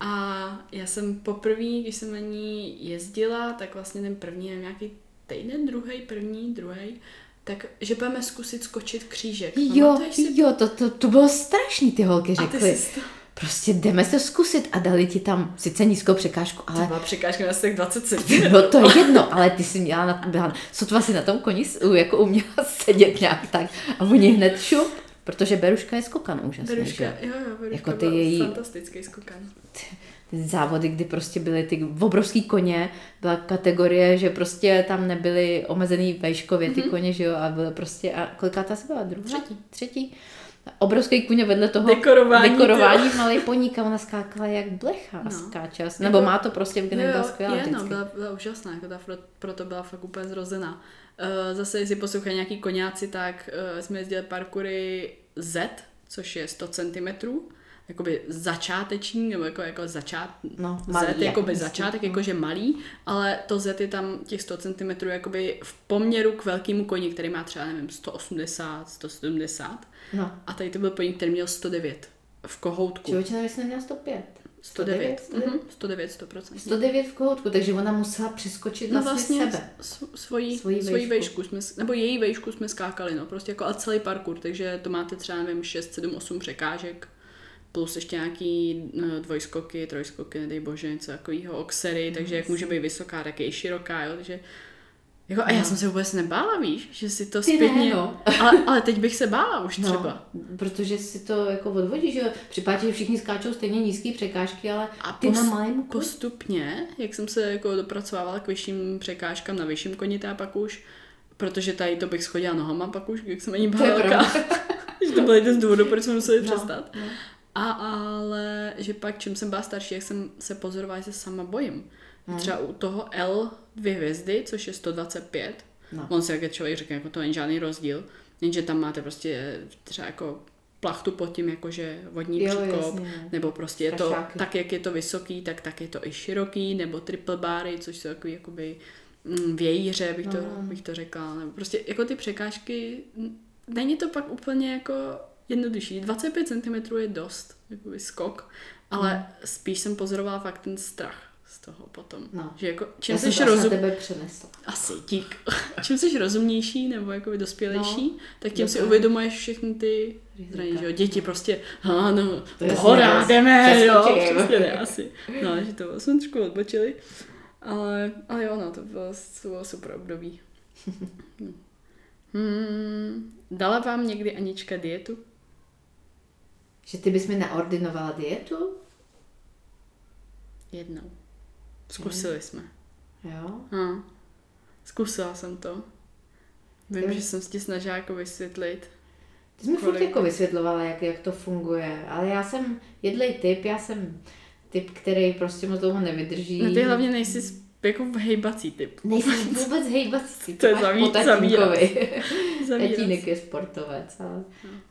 A já jsem poprvé, když jsem na ní jezdila, tak vlastně ten první, nevím, nějaký týden, druhý, první, druhý, tak že budeme zkusit skočit křížek. Jo, Pamatuješ si? jo, to, to, to bylo strašný, ty holky A ty řekly. jsi to... prostě jdeme to zkusit a dali ti tam sice nízkou překážku, ale Byla překážka na těch 20 cm. No to je jedno, ale ty jsi měla, na, byla, sotva si na tom koni jako uměla sedět nějak tak a oni hned šup, protože Beruška je skokan úžasně, Beruška, že? jo, jo, Beruška Jako ty byla její- fantastický skokan. Ty závody, kdy prostě byly ty obrovský koně, byla kategorie, že prostě tam nebyly omezený vejškově ty koně, že jo, a byly prostě, a koliká ta byla? Druhá? Třetí. Třetí. Obrovský kuně vedle toho Dekorování, dekorování malý poník a ona skákala jak blecha No. skáče. Nebo má to prostě, v byla skvělá je, no, byla, byla úžasná, jako ta, pro- proto byla fakt úplně zrozená. Uh, zase, jestli poslouchají nějaký koňáci, tak uh, jsme jezdili parkury Z, což je 100 cm, jakoby začáteční, nebo jako, jako začát, No, malý, Z, jako jakoby myslím, začátek, jakože malý, ale to Z je tam těch 100 cm jakoby v poměru k velkému koni, který má třeba, nevím, 180, 170. No, A tady to byl koník, který měl 109 v kohoutku. nevím, jestli neměla 105. 109, 109, mhm, 109, 100%. 109 v kohoutku, takže ona musela přeskočit No vlastně, vlastně sebe. svoji, Svoji svoji, vejšku. jsme, nebo její vejšku jsme skákali, no, prostě jako a celý parkour, takže to máte třeba, nevím, 6, 7, 8 překážek, plus ještě nějaký no, dvojskoky, trojskoky, nedej bože, něco takového, oxery, takže jak může být vysoká, tak je i široká, jo, takže jako, a já No. jsem se vůbec nebála, víš, že si to Ty ne, zpětně, no. ale, ale teď bych se bála už No, třeba. protože si to jako odvodí, že. Připadá, že všichni skáčou stejně nízký překážky, ale A ty na pos- malému koni. postupně, jak jsem se jako dopracovávala k vyšším překážkám na vyšším koni, a pak už, protože tady to bych schodila nohama, pak už, jak jsem ani To velká. že to byl jeden z důvodů, proč jsme museli No, přestat. no. A ale, že pak, čím jsem byla starší, jak jsem se pozorovala, že se sama bojím. Hmm. Třeba u toho L dvě hvězdy, což je 125, No. on si jak člověk řekne, jako to není žádný rozdíl, jenže tam máte prostě třeba jako plachtu pod tím, jakože vodní Jo, příkop, jasně, no. nebo prostě je to, tak jak je to vysoký, tak tak je to i široký, nebo triple bary, což jsou takový jakoby mm, vějíře, bych to, No. bych to řekla, nebo prostě jako ty překážky, není to pak úplně jako jednodušší. 25 cm je dost, jakoby skok, ale spíš jsem pozorovala fakt ten strach z toho potom. No. Že jako, čím Já jsem jsi to rozum... tebe přenesla. Asi, dík. Čím jsi rozumnější nebo jakoby dospělejší, No, tak tím si dokážu. uvědomuješ všechny ty zranění, že jo. Děti prostě, ano, To je hora, jasný, jdeme, jo, přesně ne, asi. No, že to jsme trošku odbočili. Ale, ale jo, no, to bylo, to bylo super období. No. Hmm, dala vám někdy Anička dietu? Že ty bys mi naordinovala dietu? Jednou. Zkusili jsme. Jo. Hm. Zkusila jsem to. Vím, Jo. že jsem si snažila jako vysvětlit. Ty jsi mi furt jako vysvětlovala, jak, jak to funguje, ale já jsem jedlej typ, já jsem typ, který prostě moc dlouho nevydrží. No ty hlavně nejsi jako hejbací typ. Nejsem vůbec hejbací. To je tatínkovi. Zavírat. Tatínek je sportovec, ale,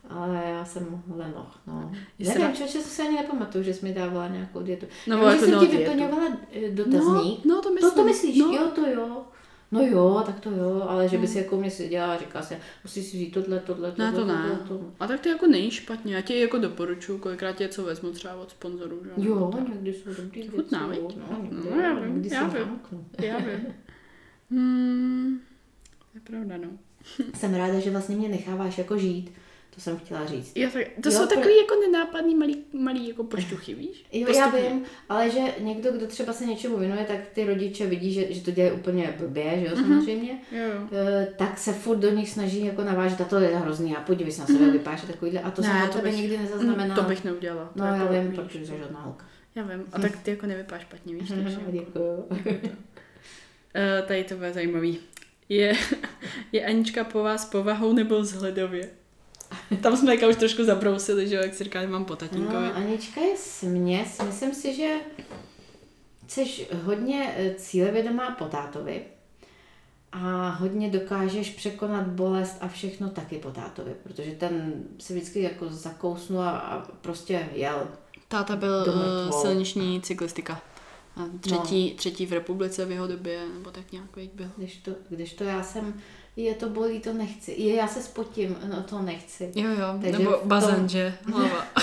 ale já jsem lenoch, no. Jsi Nevím, člověče, si ani nepamatuju, že jsi mi dávala nějakou dietu. No, No, to jsem měla ti dietu. vyplňovala eh, dotazník. No, no to to, myslím. to myslíš, no. jo, to jo. No jo, tak to jo, ale že by No. si jako mě seděla a říkala si, musíš si říct tohle, tohle, tohle, Ne, to ne. tohle, tohle. A tak to jako není špatně. Já ti jako doporučuji, kolikrát tě co vezmu třeba od sponzorů. Že? Jo, tak. někdy jsou dobrý Chutná, věci, viď? No, někdy, No, já vím, někdy já vím. Já vím. Hmm, je pravda, no. Jsem ráda, že vlastně mě necháváš jako žít. To jsem chtěla říct. Jo, tak, to Jo, jsou pro- takový jako nenápadný malý, malý jako poštuchy, víš? Jo, Postupný. já vím, ale že někdo, kdo třeba se něčemu věnuje, tak ty rodiče vidí, že, že to dělají úplně blbě, že jo, Mhm. samozřejmě. Jo, jo. E, tak se furt do nich snaží jako navážet, a to je hrozný, a podívej se na sebe, vypadáš takovýhle, a to jsem. Ne, od to tebe bych- nikdy nezaznamenala. To bych neudělala. To No, já jako, vím, protože jsi žádná holka. Já vím. A tak ty jako nevypadáš špatně, víš? takže jako- Děkuju. Eh, tady to bude zajímavý. Je, je Anička po vás povahou nebo vzhledově? Tam jsme jako už trošku zabrousili, že jo, jak si říkali, mám po tatínkovi. No, Anička je směs. Myslím si, že jsi hodně eh, cílevědomá po tátovi a hodně dokážeš překonat bolest a všechno taky po tátovi, protože ten se vždycky jako zakousnul a, prostě jel. Táta byl mrtvol. silniční cyklistika. A třetí, no. třetí v republice v jeho době, nebo tak nějak veď byl. Když to, když to já jsem, je to bolí, to nechci. Je, já se spotím, no to nechci. Jo, jo, Takže nebo tom- bazén, že? Hlava.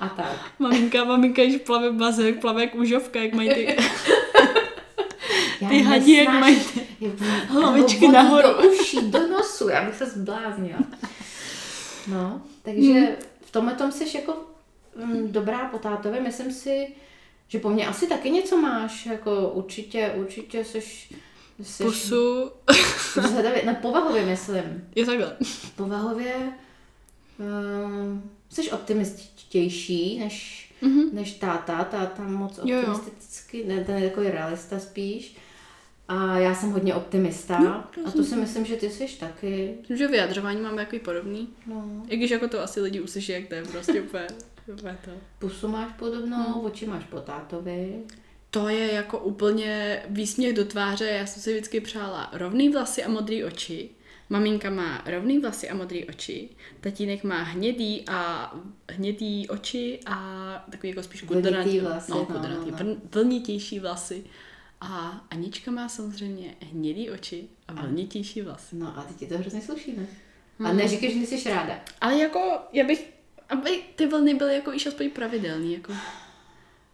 A tak. maminka, maminka, když plave bazén, jak plave jak úžovka, jak mají ty... Já Ty hadí, jak mají nesnáším- hlavičky nahoru. Do uší, do nosu, já bych se zbláznila. No, takže v tomhle tom jsi jako mm, dobrá po tátovi, myslím si, že po mně asi taky něco máš, jako určitě, určitě seš, seš Pusu. no povahově myslím, Je takhle. povahově um, jsi optimističtější než, Mhm. než táta, táta moc Jo, jo. optimisticky, ne, ten je takový realista spíš. A já jsem hodně optimista No, a to si myslím, že ty jsi taky. Myslím, že vyjadřování máme takový podobný. No. I když jako to asi lidi uslyší, jak to je prostě úplně, úplně to. Pusu máš podobnou, Hmm. oči máš po tátovi. To je jako úplně výsměch do tváře. Já jsem si vždycky přála rovný vlasy a modrý oči. Maminka má rovný vlasy a modrý oči. Tatínek má hnědý a hnědý oči a takový jako spíš kudrnatý vlasy, no, no, kudrnatý, no, no. vln- vlnitější vlasy. A Anička má samozřejmě hnědý oči a vlnitější vlasy. No a ty ti to hrozně sluší, ne? A Hmm. neříkej, že nejsi ráda. Ale jako, já bych, aby ty vlny byly jako již aspoň pravidelný, jako.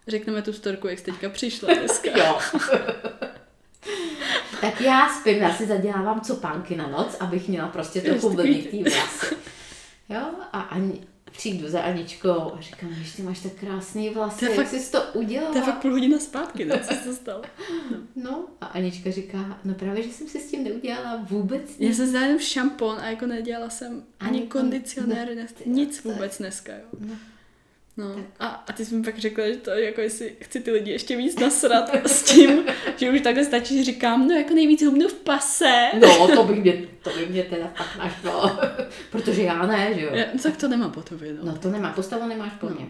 Řekneme tu storku, jak jsi teďka přišla dneska. Jo. tak já spím, já si zadělávám copánky na noc, abych měla prostě trochu vlnitý vlasy. Jo, a ani, přijdu za Aničkou a říkám, že ty máš tak krásný vlasy, jak fakt- jsi to udělala. To je fakt půl hodina zpátky, no, co se stalo. No a Anička říká, no právě, že jsem si s tím neudělala vůbec Já nic. jsem zdala jenom šampon a jako nedělala jsem ani Ani kondicionér, kon- nic, no, vůbec dneska, jo. No. No. Tak. A, a ty jsi mi pak řekla, že to jako jestli chci ty lidi ještě víc nasrat s tím, že už takhle stačí, že říkám, no jako nejvíc hubnu v pase. No, to by mě, to by mě teda fakt naštvalo. Protože já ne, že jo. Já, no, tak to nemá po tobě, no. No to nemá, postavu nemáš po mně.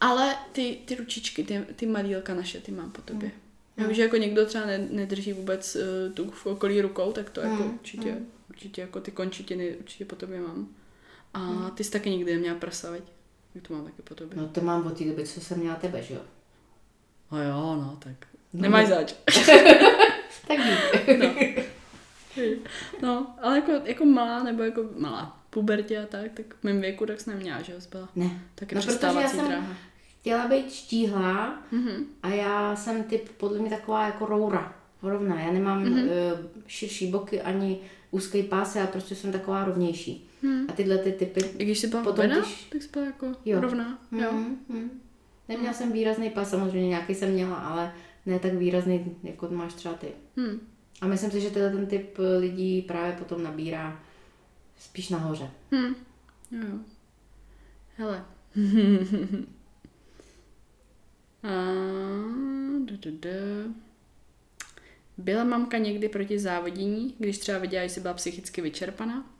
Ale ty, ty ručičky, ty, ty malílka naše, ty mám po tobě. Mm. Já vím, že jako někdo třeba ne, nedrží vůbec uh, tu v okolí rukou, tak to jako Mm, určitě, mm. určitě jako ty končitiny určitě po tobě mám. A Mm. ty jsi taky nikdy neměla prsa, veď? Jak to mám taky po tobě. No to mám od té doby, co jsem měla tebe, že jo. No jo, no, tak No. nemáš zač. Tak dík. No. no, ale jako, jako malá, nebo jako malá pubertě a tak, tak v mém věku tak jsem neměla, že jo, jsi byla Ne, taky No, protože já jsem- dráha. chtěla být štíhlá Mhm. a já jsem typ podle mě taková jako roura, rovná. Já nemám Mhm. mm-hmm. širší boky ani úzký pás, já prostě jsem taková rovnější. Hmm. A tyhle ty typy I když jsi byla Potom, hubená, když- tak jsi byla jako Jo. rovná. Jo. Mm, mm. Neměla jsem výrazný pas, samozřejmě nějaký jsem měla, ale ne tak výrazný, jako máš třeba ty. Hmm. A myslím si, že tenhle ten typ lidí právě potom nabírá spíš nahoře. Hmm. Jo, jo. Hele. A, da, da, da. Byla mamka někdy proti závodění, když třeba viděla, že jsi byla psychicky vyčerpaná?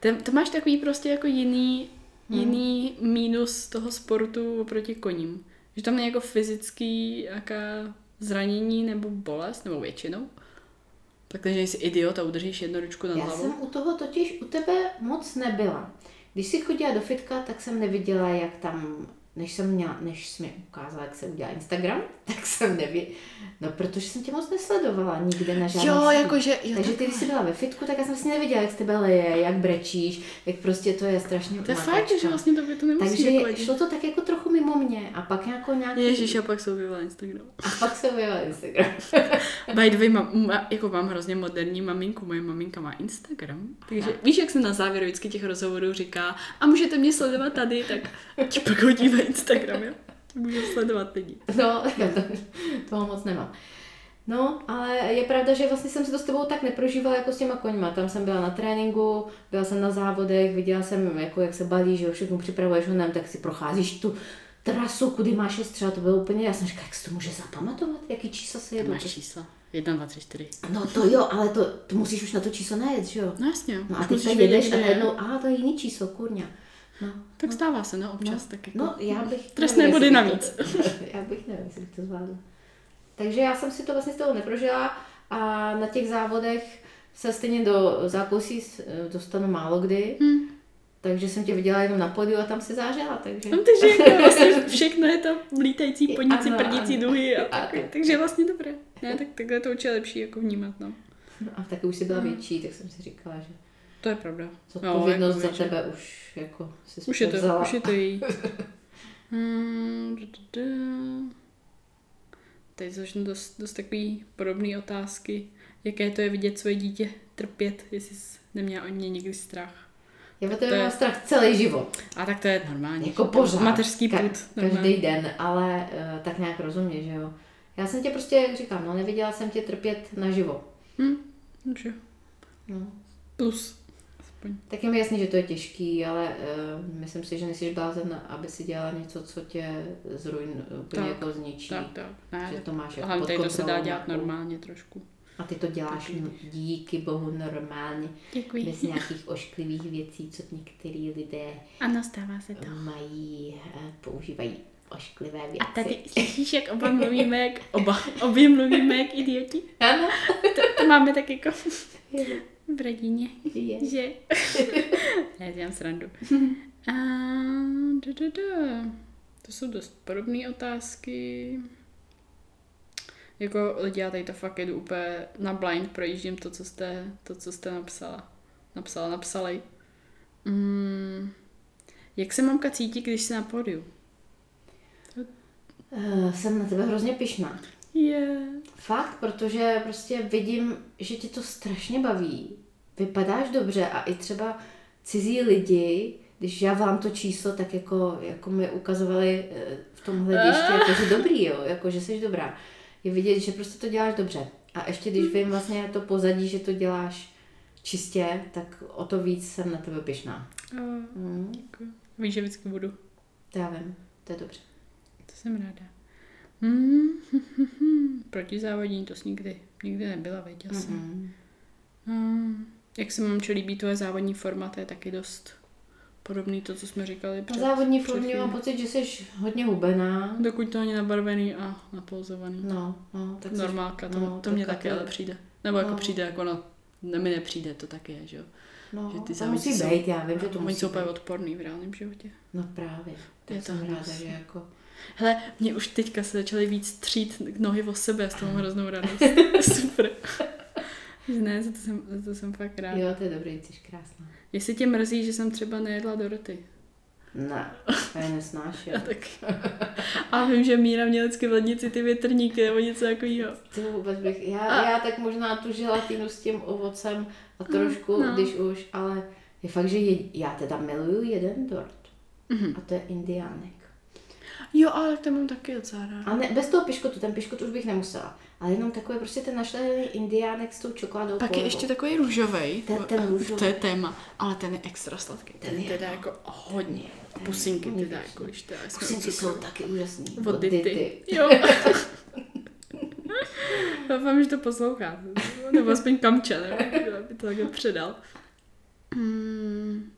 To, to máš takový prostě jako jiný, Hmm. jiný mínus toho sportu oproti koním. Že tam není jako fyzický jaká zranění nebo bolest, nebo většinou. Takže jsi idiot a udržíš jednu ručku nad Já hlavou. jsem u toho totiž u tebe moc nebyla. Když jsi chodila do fitka, tak jsem neviděla, jak tam, než jsem měla, než jsi mi ukázala, jak se udělá Instagram, tak jsem nevěděla. No, protože jsem tě moc nesledovala nikde na žádný Jo, jakože, jo, Takže ty, když jsi byla ve fitku, tak já jsem si neviděla, jak z tebe leje, jak brečíš, jak prostě to je strašně To je fakt, že vlastně to by to nemusí Takže jako šlo to tak jako trochu mimo mě a pak jako nějaký... Ježíš, a pak se objevila Instagram. A pak se objevila Instagram. By the way, mám, jako mám hrozně moderní maminku, moje maminka má Instagram. Takže víš, jak se na závěr vždycky těch rozhovorů říká, a můžete mě sledovat tady, tak ti pak Instagram, jo? Můžu sledovat lidi. No, já to, toho moc nemám. No, ale je pravda, že vlastně jsem se to s tebou tak neprožívala jako s těma koňma. Tam jsem byla na tréninku, byla jsem na závodech, viděla jsem, jako jak se balí, že všechno připravuješ honem, tak si procházíš tu trasu, kudy máš třeba, to bylo úplně, já jsem říkala, jak si to může zapamatovat, jaký čísla se jedou. máš čísla. 1, 2, 3, 4. No to jo, ale to, to musíš už na to číslo najet, že jo? No jasně. No a ty vědět, jedeš a je. najednou, a to je jiný číslo, kurňa. No, Tak stává se, no, občas tak jako. no já bych... Trestné body navíc. To, já bych nevím, jestli bych to zvládla. Takže já jsem si to vlastně z toho neprožila a na těch závodech se stejně do zákusí dostanu málo kdy, Hm. takže jsem tě viděla jenom na podiu a tam si zářila, takže... No, takže jako vlastně všechno je to lítající podnici, Ano, prdící ano. duhy a A. Takže vlastně dobré. Ne, tak takhle to určitě lepší jako vnímat, no. No a taky už si byla větší, tak jsem si říkala, že To je pravda. zodpovědnost jako za víš, že- tebe už jako si Už je to, vzala. už je to její. Hmm. Teď začnu dost, dost takový podobné otázky. Jaké to je vidět svoje dítě trpět, jestli jsi neměla o ně někdy strach. Já o tebe To mám strach celý život. A tak to je normální. Jako pořád. Mateřský Ka- put. každý den, ale uh, tak nějak rozumně, že jo. Já jsem tě prostě, jak říkám, no neviděla jsem tě trpět naživo. Hm, že. No. Plus. Aspoň. Tak je mi jasný, že to je těžký, ale uh, myslím si, že nejsi blázen, aby si dělala něco, co tě zrujn, úplně Tak, jako zničí. Tak, tak. Ne, Že to máš jako pod tady to se dá kontrolou dělat nějakou. normálně trošku. A ty to děláš Taky. díky bohu normálně, Děkuji. bez nějakých ošklivých věcí, co některý lidé Ano, stává se to. mají, eh, používají ošklivé věci. A tady slyšíš, jak oba mluvíme, jak oba, obě mluvíme jak idioti. Ano. To, to máme tak jako v rodině, Je. že? Já dělám srandu. A, da, da, da. To jsou dost podobné otázky. Jako lidi, já tady to fakt jedu úplně na blind, projíždím to, co jste, to, co jste napsala. Napsala, napsali. Mm, jak se mamka cítí, když jsi na pódiu? Uh, jsem na tebe hrozně pyšná. Je. Fakt, protože prostě vidím, že tě to strašně baví. Vypadáš dobře a i třeba cizí lidi, když já vám to číslo, tak jako, jako mi ukazovali eh, v tom hledišti, jako, že dobrý, jo, jako, že jsi dobrá. Je vidět, že prostě to děláš dobře. A ještě když vím vlastně to pozadí, že to děláš čistě, tak o to víc jsem na tebe pyšná. Uh, Mm, víš, že vždycky budu. to já vím, to je dobře. To jsem ráda. Hmm, proti závodní to jsi nikdy, nikdy nebyla, věděl jsem. Mm-mm. Hmm. Jak se mám líbí tvoje závodní forma, to je taky dost podobný to, co jsme říkali Na před, závodní formě mám pocit, že jsi hodně hubená. Dokud to není nabarvený a napolzovaný. No, no, tak Normálka, to, no, to mě tak taky ale přijde. Nebo jako No. přijde, jako no, ne, mi nepřijde, to taky je, že jo. No, že ty to musí jsou- být, já vím, že to Oni musí jsou úplně odporný v reálném životě. No právě. Tak Je to jsem ráda, že jako... Hele, mě už teďka se začaly víc třít nohy o sebe, toho mám hroznou radost. Super. ne, za to jsem, za to jsem fakt ráda. Jo, to je dobrý, jsi krásná. Jestli tě mrzí, že jsem třeba nejedla Doroty. Ne, to je nesnáším. Já taky. A vím, že Míra měla vždycky v lednici ty větrníky nebo něco takového. To vůbec bych, já, A- já tak možná tu želatinu s tím ovocem a trošku, no. když už, ale je fakt, že je, já teda miluju jeden dort. Mhm. A to je indiánek. Jo, ale to mám taky docela ráda. A ne, bez toho piškotu, ten piškot už bych nemusela. Ale jenom takový prostě ten našlehaný indiánek s tou čokoládou. Pak je ještě takový růžovej. Ten- ten růžový. To je téma, ale ten je extra sladký. Ten Ten je, teda no. jako hodně. Ten Pusinky hodně teda, jako když teda Pusinky jsou taky úžasný. Od Dity. Jo. Doufám, že to poslouchá. Nebo aspoň Kamča, nebo aby to takhle předal. Hmm.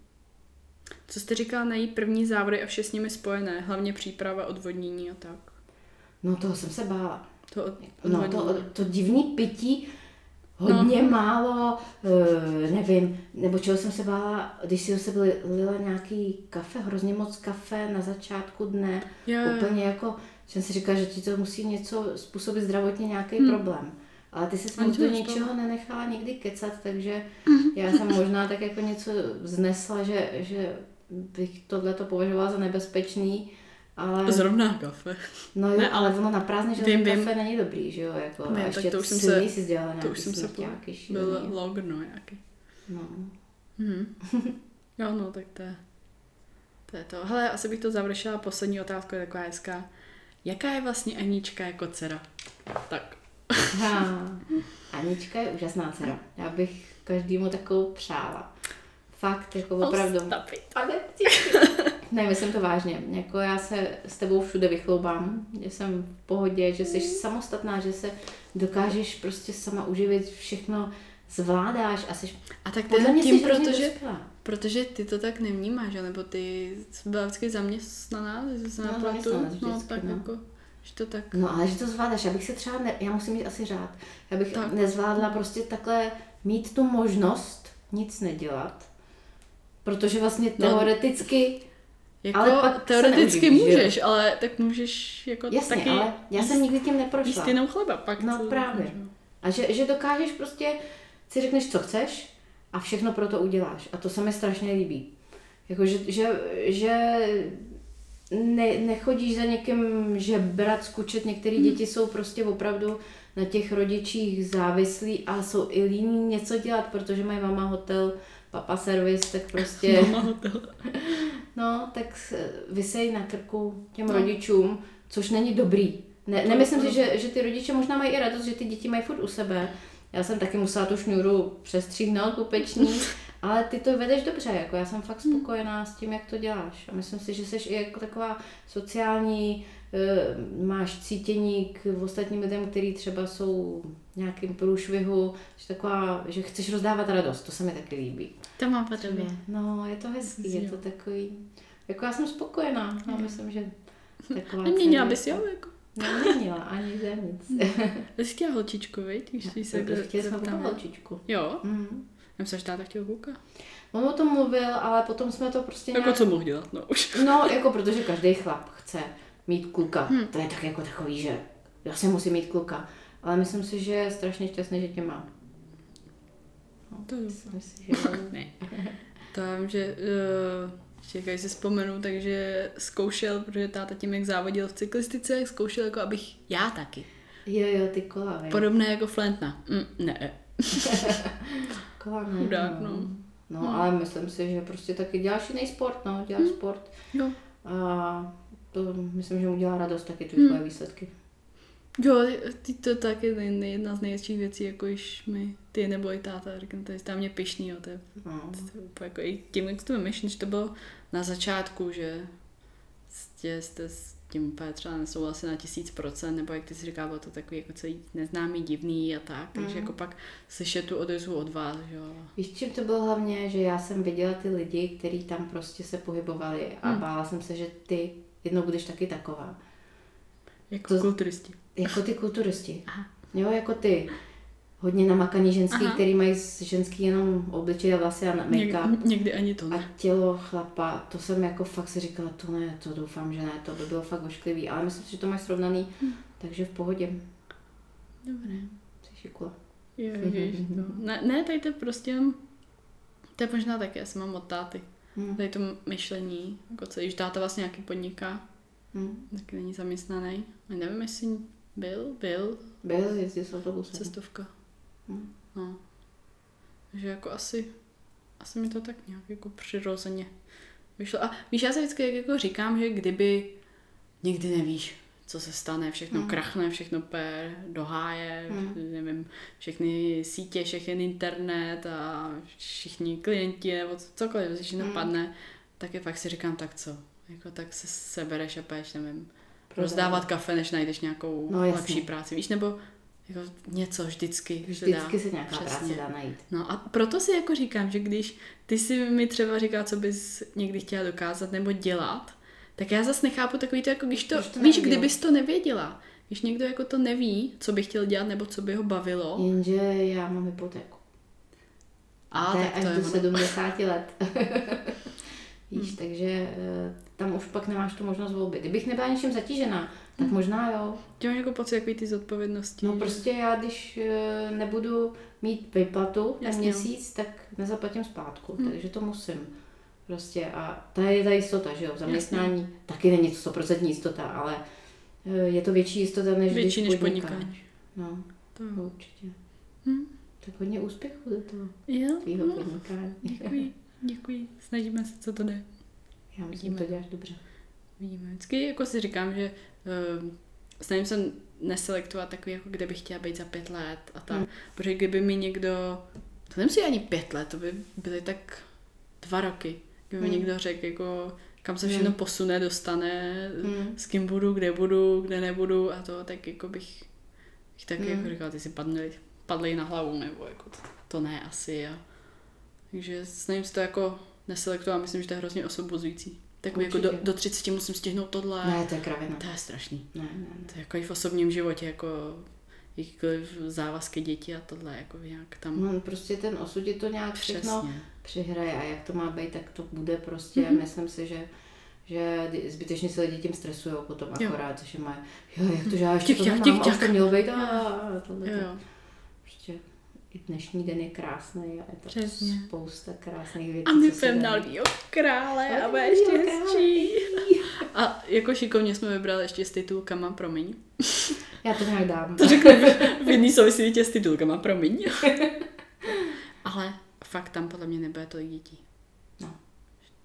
Co jste říkala na její první závody a vše s nimi spojené? Hlavně příprava, odvodnění a tak. No toho jsem se bála. To od, No to, to divný pití, hodně no. málo, uh, nevím, nebo čeho jsem se bála, když si li- lila nějaký kafe, hrozně moc kafe na začátku dne, jo. úplně jako, jsem si říkala, že ti to musí něco způsobit zdravotně nějaký Hmm. problém. Ale ty se moc do ničeho nenechala nikdy kecat, takže Mhm. já jsem možná tak jako něco vznesla, že, že bych tohle to považovala za nebezpečný, ale... Zrovna kafe. No jo, Ne, ale ono na prázdný vím, železný vím. kafe není dobrý, že jo, jako, Vím, a ještě to už jsem se- si dělala To už jsem se smrťáky Byl šílený. logr, no nějaký. No. Mhm. Jo, no, tak to je, to je to. Hele, asi bych to završila. Poslední otázka je taková hezká. Jaká je vlastně Anička jako dcera? Tak. Ha. Anička je úžasná dcera. Já bych každému takovou přála. Fakt, jako opravdu. Ale ne, myslím to vážně. Jako já se s tebou všude vychloubám, že jsem v pohodě, že jsi samostatná, že se dokážeš prostě sama uživit, všechno zvládáš a jsi A tak podle to mě je tím, jsi protože, protože ty to tak nevnímáš, že? nebo ty jsi byla vždycky zaměstnaná, že se No, na platu, zaměstnaná no, tak no. jako, že to tak. No ale že to zvládáš, já bych se třeba, ne, já musím mít asi řád, já bych tak. nezvládla prostě takhle mít tu možnost nic nedělat, protože vlastně No. teoreticky, Jako Ale pak teoreticky neuživíš, že jo? můžeš, ale tak můžeš jako jasně, taky ale já jsem nikdy tím jíst neprošla. jenom chleba pak. No, právě. jo. A že, že dokážeš prostě, si řekneš, co chceš a všechno pro to uděláš. A to se mi strašně líbí. Jako, že, že, že ne, nechodíš za někým žebrat, skučet. Některé děti jsou prostě opravdu na těch rodičích závislí a jsou i líní něco dělat, protože mají mama hotel, papa servis, tak prostě, hotel. no, tak vysej na krku těm No. rodičům, což není dobrý. Ne, nemyslím si, že, že ty rodiče možná mají i radost, že ty děti mají furt u sebe. Já jsem taky musela tu šňůru přestříhnout pupeční, ale ty to vedeš dobře, jako já jsem fakt Hmm. spokojená s tím, jak to děláš. A myslím si, že jsi i jako taková sociální, eh, máš cítění k ostatním lidem, kteří třeba jsou v nějakým průšvihu, že taková, že chceš rozdávat radost, to se mi taky líbí. To mám tobě. No, je to hezký, je to takový, jako já jsem spokojená, já myslím, že taková Neměnila celý- bys jo, jako. Neměnila, ani za nic. Bys chtěla holčičku, viď? Když jsi se takovou holčičku. Jo, Mm. já myslím, že táta chtěl kluka. On o tom mluvil, ale potom jsme to prostě Jako nějak... co mohl dělat, no už. No, jako protože každý chlap chce mít kluka. Hm. To je tak jako takový, že já si musím mít kluka. Ale myslím si, že je strašně šťastný, že tě má. No, To si, ne. To vím, že uh, čekaj si vzpomenu, takže zkoušel, protože táta tím, jak závodil v cyklistice, zkoušel, jako abych já taky. Jo, jo, ty kola, vej. Podobné jako Flentna. Mm, ne. Kola, ne, Chudák, no. No, Hmm. ale myslím si, že prostě taky děláš jiný sport, no, děláš Hmm. sport. Jo. A to myslím, že mu dělá radost taky ty Hmm. tvoje výsledky. Jo, ty to taky nej- jedna z největších věcí, jako již mi ty nebo i táta, říkám, to je tam mě pišný, jo, to je, No. to je úplně jako i tím, jak to myšlím, že to bylo na začátku, že jste, jste s tím úplně třeba nesouhlasili na tisíc procent, nebo jak ty si říká, bylo to takový jako celý neznámý, divný a tak, takže Mm. jako pak slyšet tu odezvu od vás, že jo. Víš, čím to bylo hlavně, že já jsem viděla ty lidi, kteří tam prostě se pohybovali a Hmm. bála jsem se, že ty jednou budeš taky taková. Jako To- kulturisti. Jako ty kulturisti. Aha. Jo, jako ty. Hodně namakaný ženský, Aha. který mají ženský jenom obličej a vlasy a make-up. Něk, někdy ani to A ne. tělo chlapa, to jsem jako fakt si říkala, to ne, to doufám, že ne, to by bylo fakt ošklivý, ale myslím si, že to máš srovnaný, Hm. takže v pohodě. Dobré. Jsi šikula. Jo, ježiš, no. ne, ne, tady to prostě, to je možná taky, já jsem mám od táty. Hm. Tady to myšlení, jako celý, že táta vlastně nějaký podniká, Hm. taky není zaměstnaný. A nevím, jestli byl, byl, Byl, jezdil s autobusem. cestovka. Hm. No. Takže jako asi, asi mi to tak nějak jako přirozeně vyšlo. A víš, já si vždycky jak jako říkám, že kdyby nikdy nevíš, co se stane, všechno Hmm. krachne, všechno pé do háje, Hmm. nevím, všechny sítě, všechny internet a všichni klienti nebo cokoliv, když Hmm. napadne, tak je pak si říkám, tak co, jako tak se sebereš a půjdeš, nevím. Rozdávat kafe, než najdeš nějakou No, jasně. lepší práci, víš, nebo jako něco vždycky. se Vždycky dá. se nějaká Přesně. práce dá najít. No a proto si jako říkám, že když ty si mi třeba říká, co bys někdy chtěla dokázat nebo dělat, tak já zase nechápu takový to, jako když to, Když to víš, nevěděla. kdybys to nevěděla, když někdo jako to neví, co by chtěl dělat nebo co by ho bavilo, Jenže já mám hypotéku. a to je tak až to je do ono. 70 let. Víš, takže eh, tam už pak nemáš tu možnost volby. Kdybych nebyla něčím zatížená, tak možná jo. Ty máš jako pocit takový ty zodpovědnosti. No že- prostě já, když eh, nebudu mít výplatu ten Jasně, no. měsíc, tak nezaplatím zpátku, Hm. takže to musím. Prostě a ta je ta jistota, že jo, v zaměstnání taky není to 100% jistota, ale eh, je to větší jistota, než Větší když než podnikáš. podnikání. No, To určitě. Hm. Tak hodně úspěchů do toho Jo, tvýho no, podnikání. děkuji, děkuji, snažíme se, co to jde. Já myslím, Vidíme. že to děláš dobře. Vidíme. Vždycky jako si říkám, že uh, snažím se neselektovat takový, jako kde bych chtěla být za pět let a tak. Hmm. Hmm. Protože kdyby mi někdo, to nemusí ani pět let, to by byly tak dva roky. Kdyby mi Hmm. někdo řekl, jako kam se Hmm. všechno posune, dostane, Hmm. s kým budu, kde budu, kde nebudu a to, tak jako bych, bych taky Hmm. jako říkala, ty si padli, padli na hlavu, nebo jako to, to ne asi. A, takže snažím se to jako neselektovat, myslím, že to je hrozně osobozující. Takový jako do, do 30 musím stihnout tohle. Ne, to je kravina. To je strašný. Ne, ne, ne. To je jako i v osobním životě, jako jakýkoliv závazky děti a tohle, jako nějak tam No, prostě ten osud ti to nějak všechno přesně. přihraje a jak to má být, tak to bude prostě. Mhm. Myslím si, že že zbytečně se lidi tím stresují potom Jo. akorát, že mají, jo, jak to, že já ještě to tik, nemám, už tik. to mělo být, a, a tohle. Jo, jo. I dnešní den je krásný a je to Přesně. spousta krásných věcí. A my na Lvího krále a Ale bude ještě hezčí. A jako šikovně jsme vybrali ještě s titulkama, promiň. Já to nějak dám. To řekli v, v jedné souvislosti s titulkama, promiň. Ale fakt tam podle mě nebude tolik dětí. No.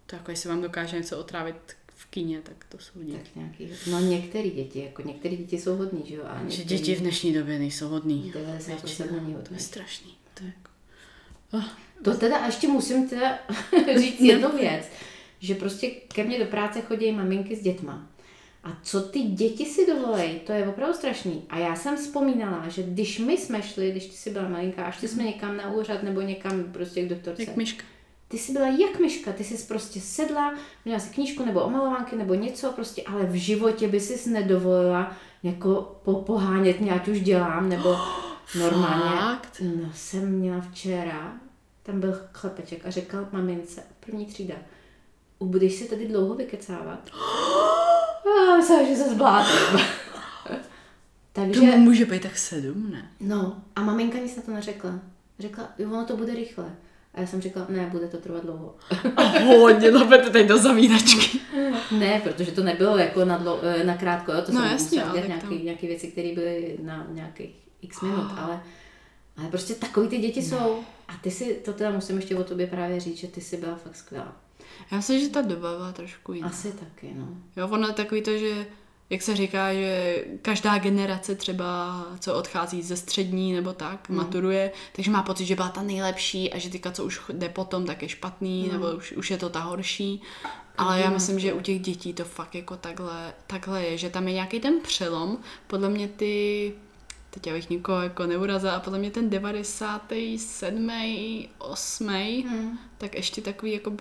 To jako jestli vám dokáže něco otrávit v kině, tak to jsou děti. Tak nějaký, no některé děti, jako některé děti jsou hodný, že jo? A Že některý- děti v dnešní době nejsou hodný. 90% Většina. není To hodný. je strašný. To je jako... Oh, To teda a ještě musím teda říct jednu věc, že prostě ke mně do práce chodí maminky s dětma. A co ty děti si dovolej, to je opravdu strašný. A já jsem vzpomínala, že když my jsme šli, když ty jsi byla malinká, a šli jsme někam na úřad nebo někam prostě k doktorce, jak myška. Ty jsi byla jak myška, ty jsi prostě sedla, měla si knížku nebo omalovánky nebo něco prostě, ale v životě by si nedovolila jako po, pohánět mě, ať už dělám, nebo normálně. Fakt? No, jsem měla včera, tam byl chlapeček a řekl mamince, první třída, budeš se tady dlouho vykecávat? Já myslím, že se zblátím. Takže, To může být tak sedm, ne? no, a maminka nic na to neřekla. Řekla, jo, ono to bude rychle. A já jsem řekla, ne, bude to trvat dlouho. A hodně napete teď do zavíračky. Ne, protože to nebylo jako na, dlo, eh, na krátko, jo? to No jsem jasně, musela dělat tam- nějaké věci, které byly na nějakých x minut, ale, ale prostě takový ty děti jsou. A ty si, to teda musím ještě o tobě právě říct, že ty jsi byla fakt skvělá. Já myslím, že ta doba byla trošku jiná. Asi taky, no. Jo, ono je takový to, že jak se říká, že každá generace třeba, co odchází ze střední nebo tak, mm. maturuje, takže má pocit, že byla ta nejlepší a že teďka, co už jde potom, tak je špatný, mm. nebo už, už je to ta horší. Ale já myslím, že u těch dětí to fakt jako takhle, takhle je, že tam je nějaký ten přelom. Podle mě ty, teď abych nikoho jako neurazila, a podle mě ten 97. 8. Hmm. tak ještě takový jako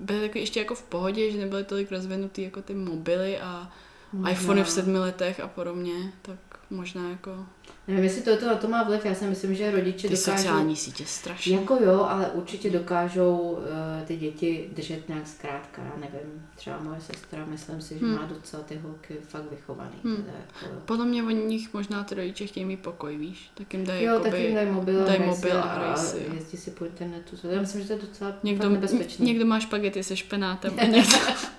byly takový ještě jako v pohodě, že nebyly tolik rozvinutý jako ty mobily a Možná. iPhony v sedmi letech a podobně, tak možná jako Nevím, jestli to, to na to má vliv, já si myslím, že rodiče ty dokážou... sociální sítě strašně. Jako jo, ale určitě dokážou uh, ty děti držet nějak zkrátka, já nevím, třeba moje sestra, myslím si, že Hmm. má docela ty holky fakt vychovaný. Hmm. Teda, jako, Podle mě od nich možná ty rodiče chtějí mít pokoj, víš, tak jim dají jo, jakoby, tak jim dají mobil, dají mobil si a hrají si, jo. jezdí si po internetu. Já myslím, že to je docela Někdo, nebezpečný. někdo má špagety se špenátem a někdo,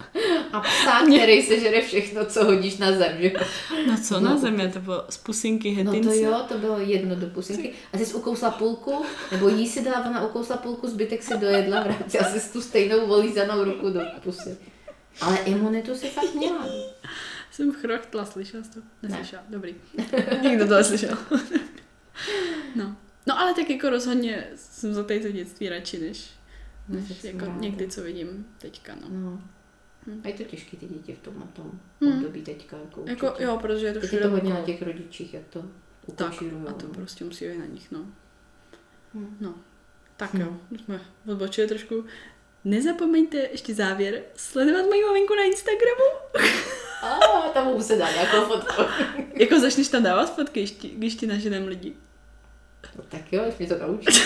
A psa, který se žere všechno, co hodíš na zem, že no co No, na země, to bylo z pusinky, No hetince. to jo, to bylo jedno do pusinky. A jsi ukousla půlku, nebo jí si dala, ona ukousla půlku, zbytek si dojedla, vrátila si tu stejnou volízanou ruku do pusy. Ale imunitu si fakt měla. Jsem chrochtla, slyšela jsi to? Neslyšela, dobrý. Nikdo to neslyšel. no. no ale tak jako rozhodně jsem za tady to dětství radši, než, No, než jako ráda. někdy, co vidím teďka, no. No. Hm. A je to těžké ty děti v tomhle tom Hm. období teďka. Jako, Jako, jo, protože je to Teď je všude to hodně na těch rodičích, jak to Tak, ukočírujou. a to prostě musí být na nich, no. Hm. No, tak Hm. jo, jsme odbočili trošku. Nezapomeňte ještě závěr sledovat moji maminku na Instagramu. A tam mu se dá nějakou fotku. jako začneš tam dávat fotky, když ti, když ti naženem lidi. No, tak jo, už mě to naučí.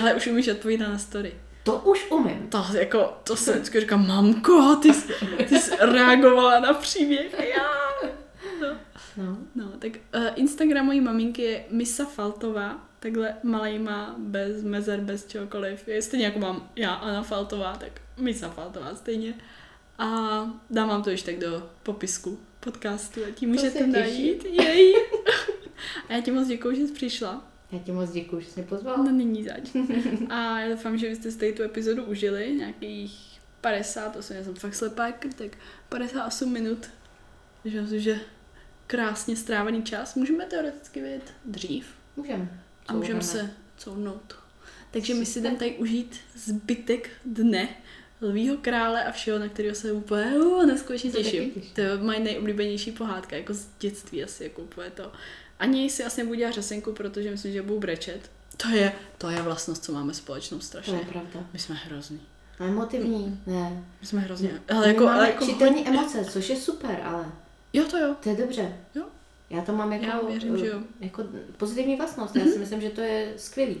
Ale už umíš odpovídat na story. To už umím. To jako, to jsem vždycky říkám, mamko, ty jsi, ty jsi reagovala na příběh. A já. No, No. no tak uh, Instagram mojí maminky je Misa Faltová, takhle malejma, bez mezer, bez čehokoliv. Je stejně jako mám já, Anna Faltová, tak Misa Faltová stejně. A dám vám to ještě tak do popisku podcastu a tím můžete najít. Jej. A já ti moc děkuji, že jsi přišla. Já ti moc děkuji, že jsi mě pozval. No není zač. A já doufám, že vy jste si tu epizodu užili, nějakých 58, já jsem fakt slepá, krtek, 58 minut. Takže myslím, že krásně strávený čas. Můžeme teoreticky vidět dřív Můžeme. a můžeme se couvnout. Takže my si jdeme tady užít zbytek dne Lvýho krále a všeho, na kterého se úplně uh, neskutečně těším. těším. To je moje nejoblíbenější pohádka, jako z dětství asi, jako úplně to. Ani si asi nebudu dělat řasenku, protože myslím, že budu brečet. To je, to je vlastnost, co máme společnou To strašně. je pravda. My jsme hrozný. A emotivní? Ne. My jsme hrozně. My Ale jako, ale jako čitelné emoce, což je super, ale Jo, to jo. to je dobře. Jo. Já to mám jako, Já věřím, že jo. jako pozitivní vlastnost. Já si myslím, že to je skvělý.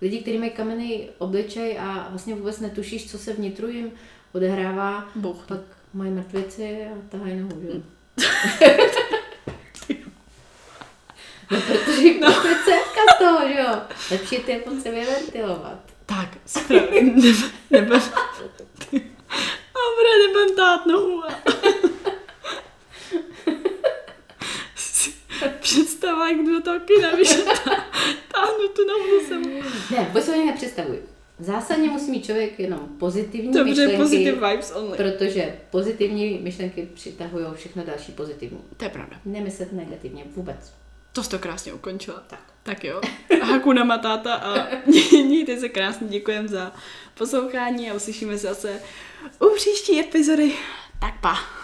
Lidi, kteří mají kamenný obličej a vlastně vůbec netušíš, co se vnitru jim odehrává, Bouch. pak mají mrtvici a tahají nohu, že jo? No, protože jim no. cévka z toho, že jo? Lepší je ty emoce vyventilovat. Tak, správně. Nebe, nebe. Dobré, nebudem tát nohu. a- Si Představa, jak do toho kina táhnu tu nohu sem. Ne, vůbec se ani nepředstavuj. Zásadně musí mít člověk jenom pozitivní Dobře, myšlenky, positive vibes only. protože pozitivní myšlenky přitahují všechno další pozitivní. To je pravda. Nemyslet negativně vůbec. To jsi to krásně ukončila. Tak. Tak jo. Hakuna Matata a mějte se krásně, děkujem za poslouchání a uslyšíme se zase u příští epizody. Tak pa.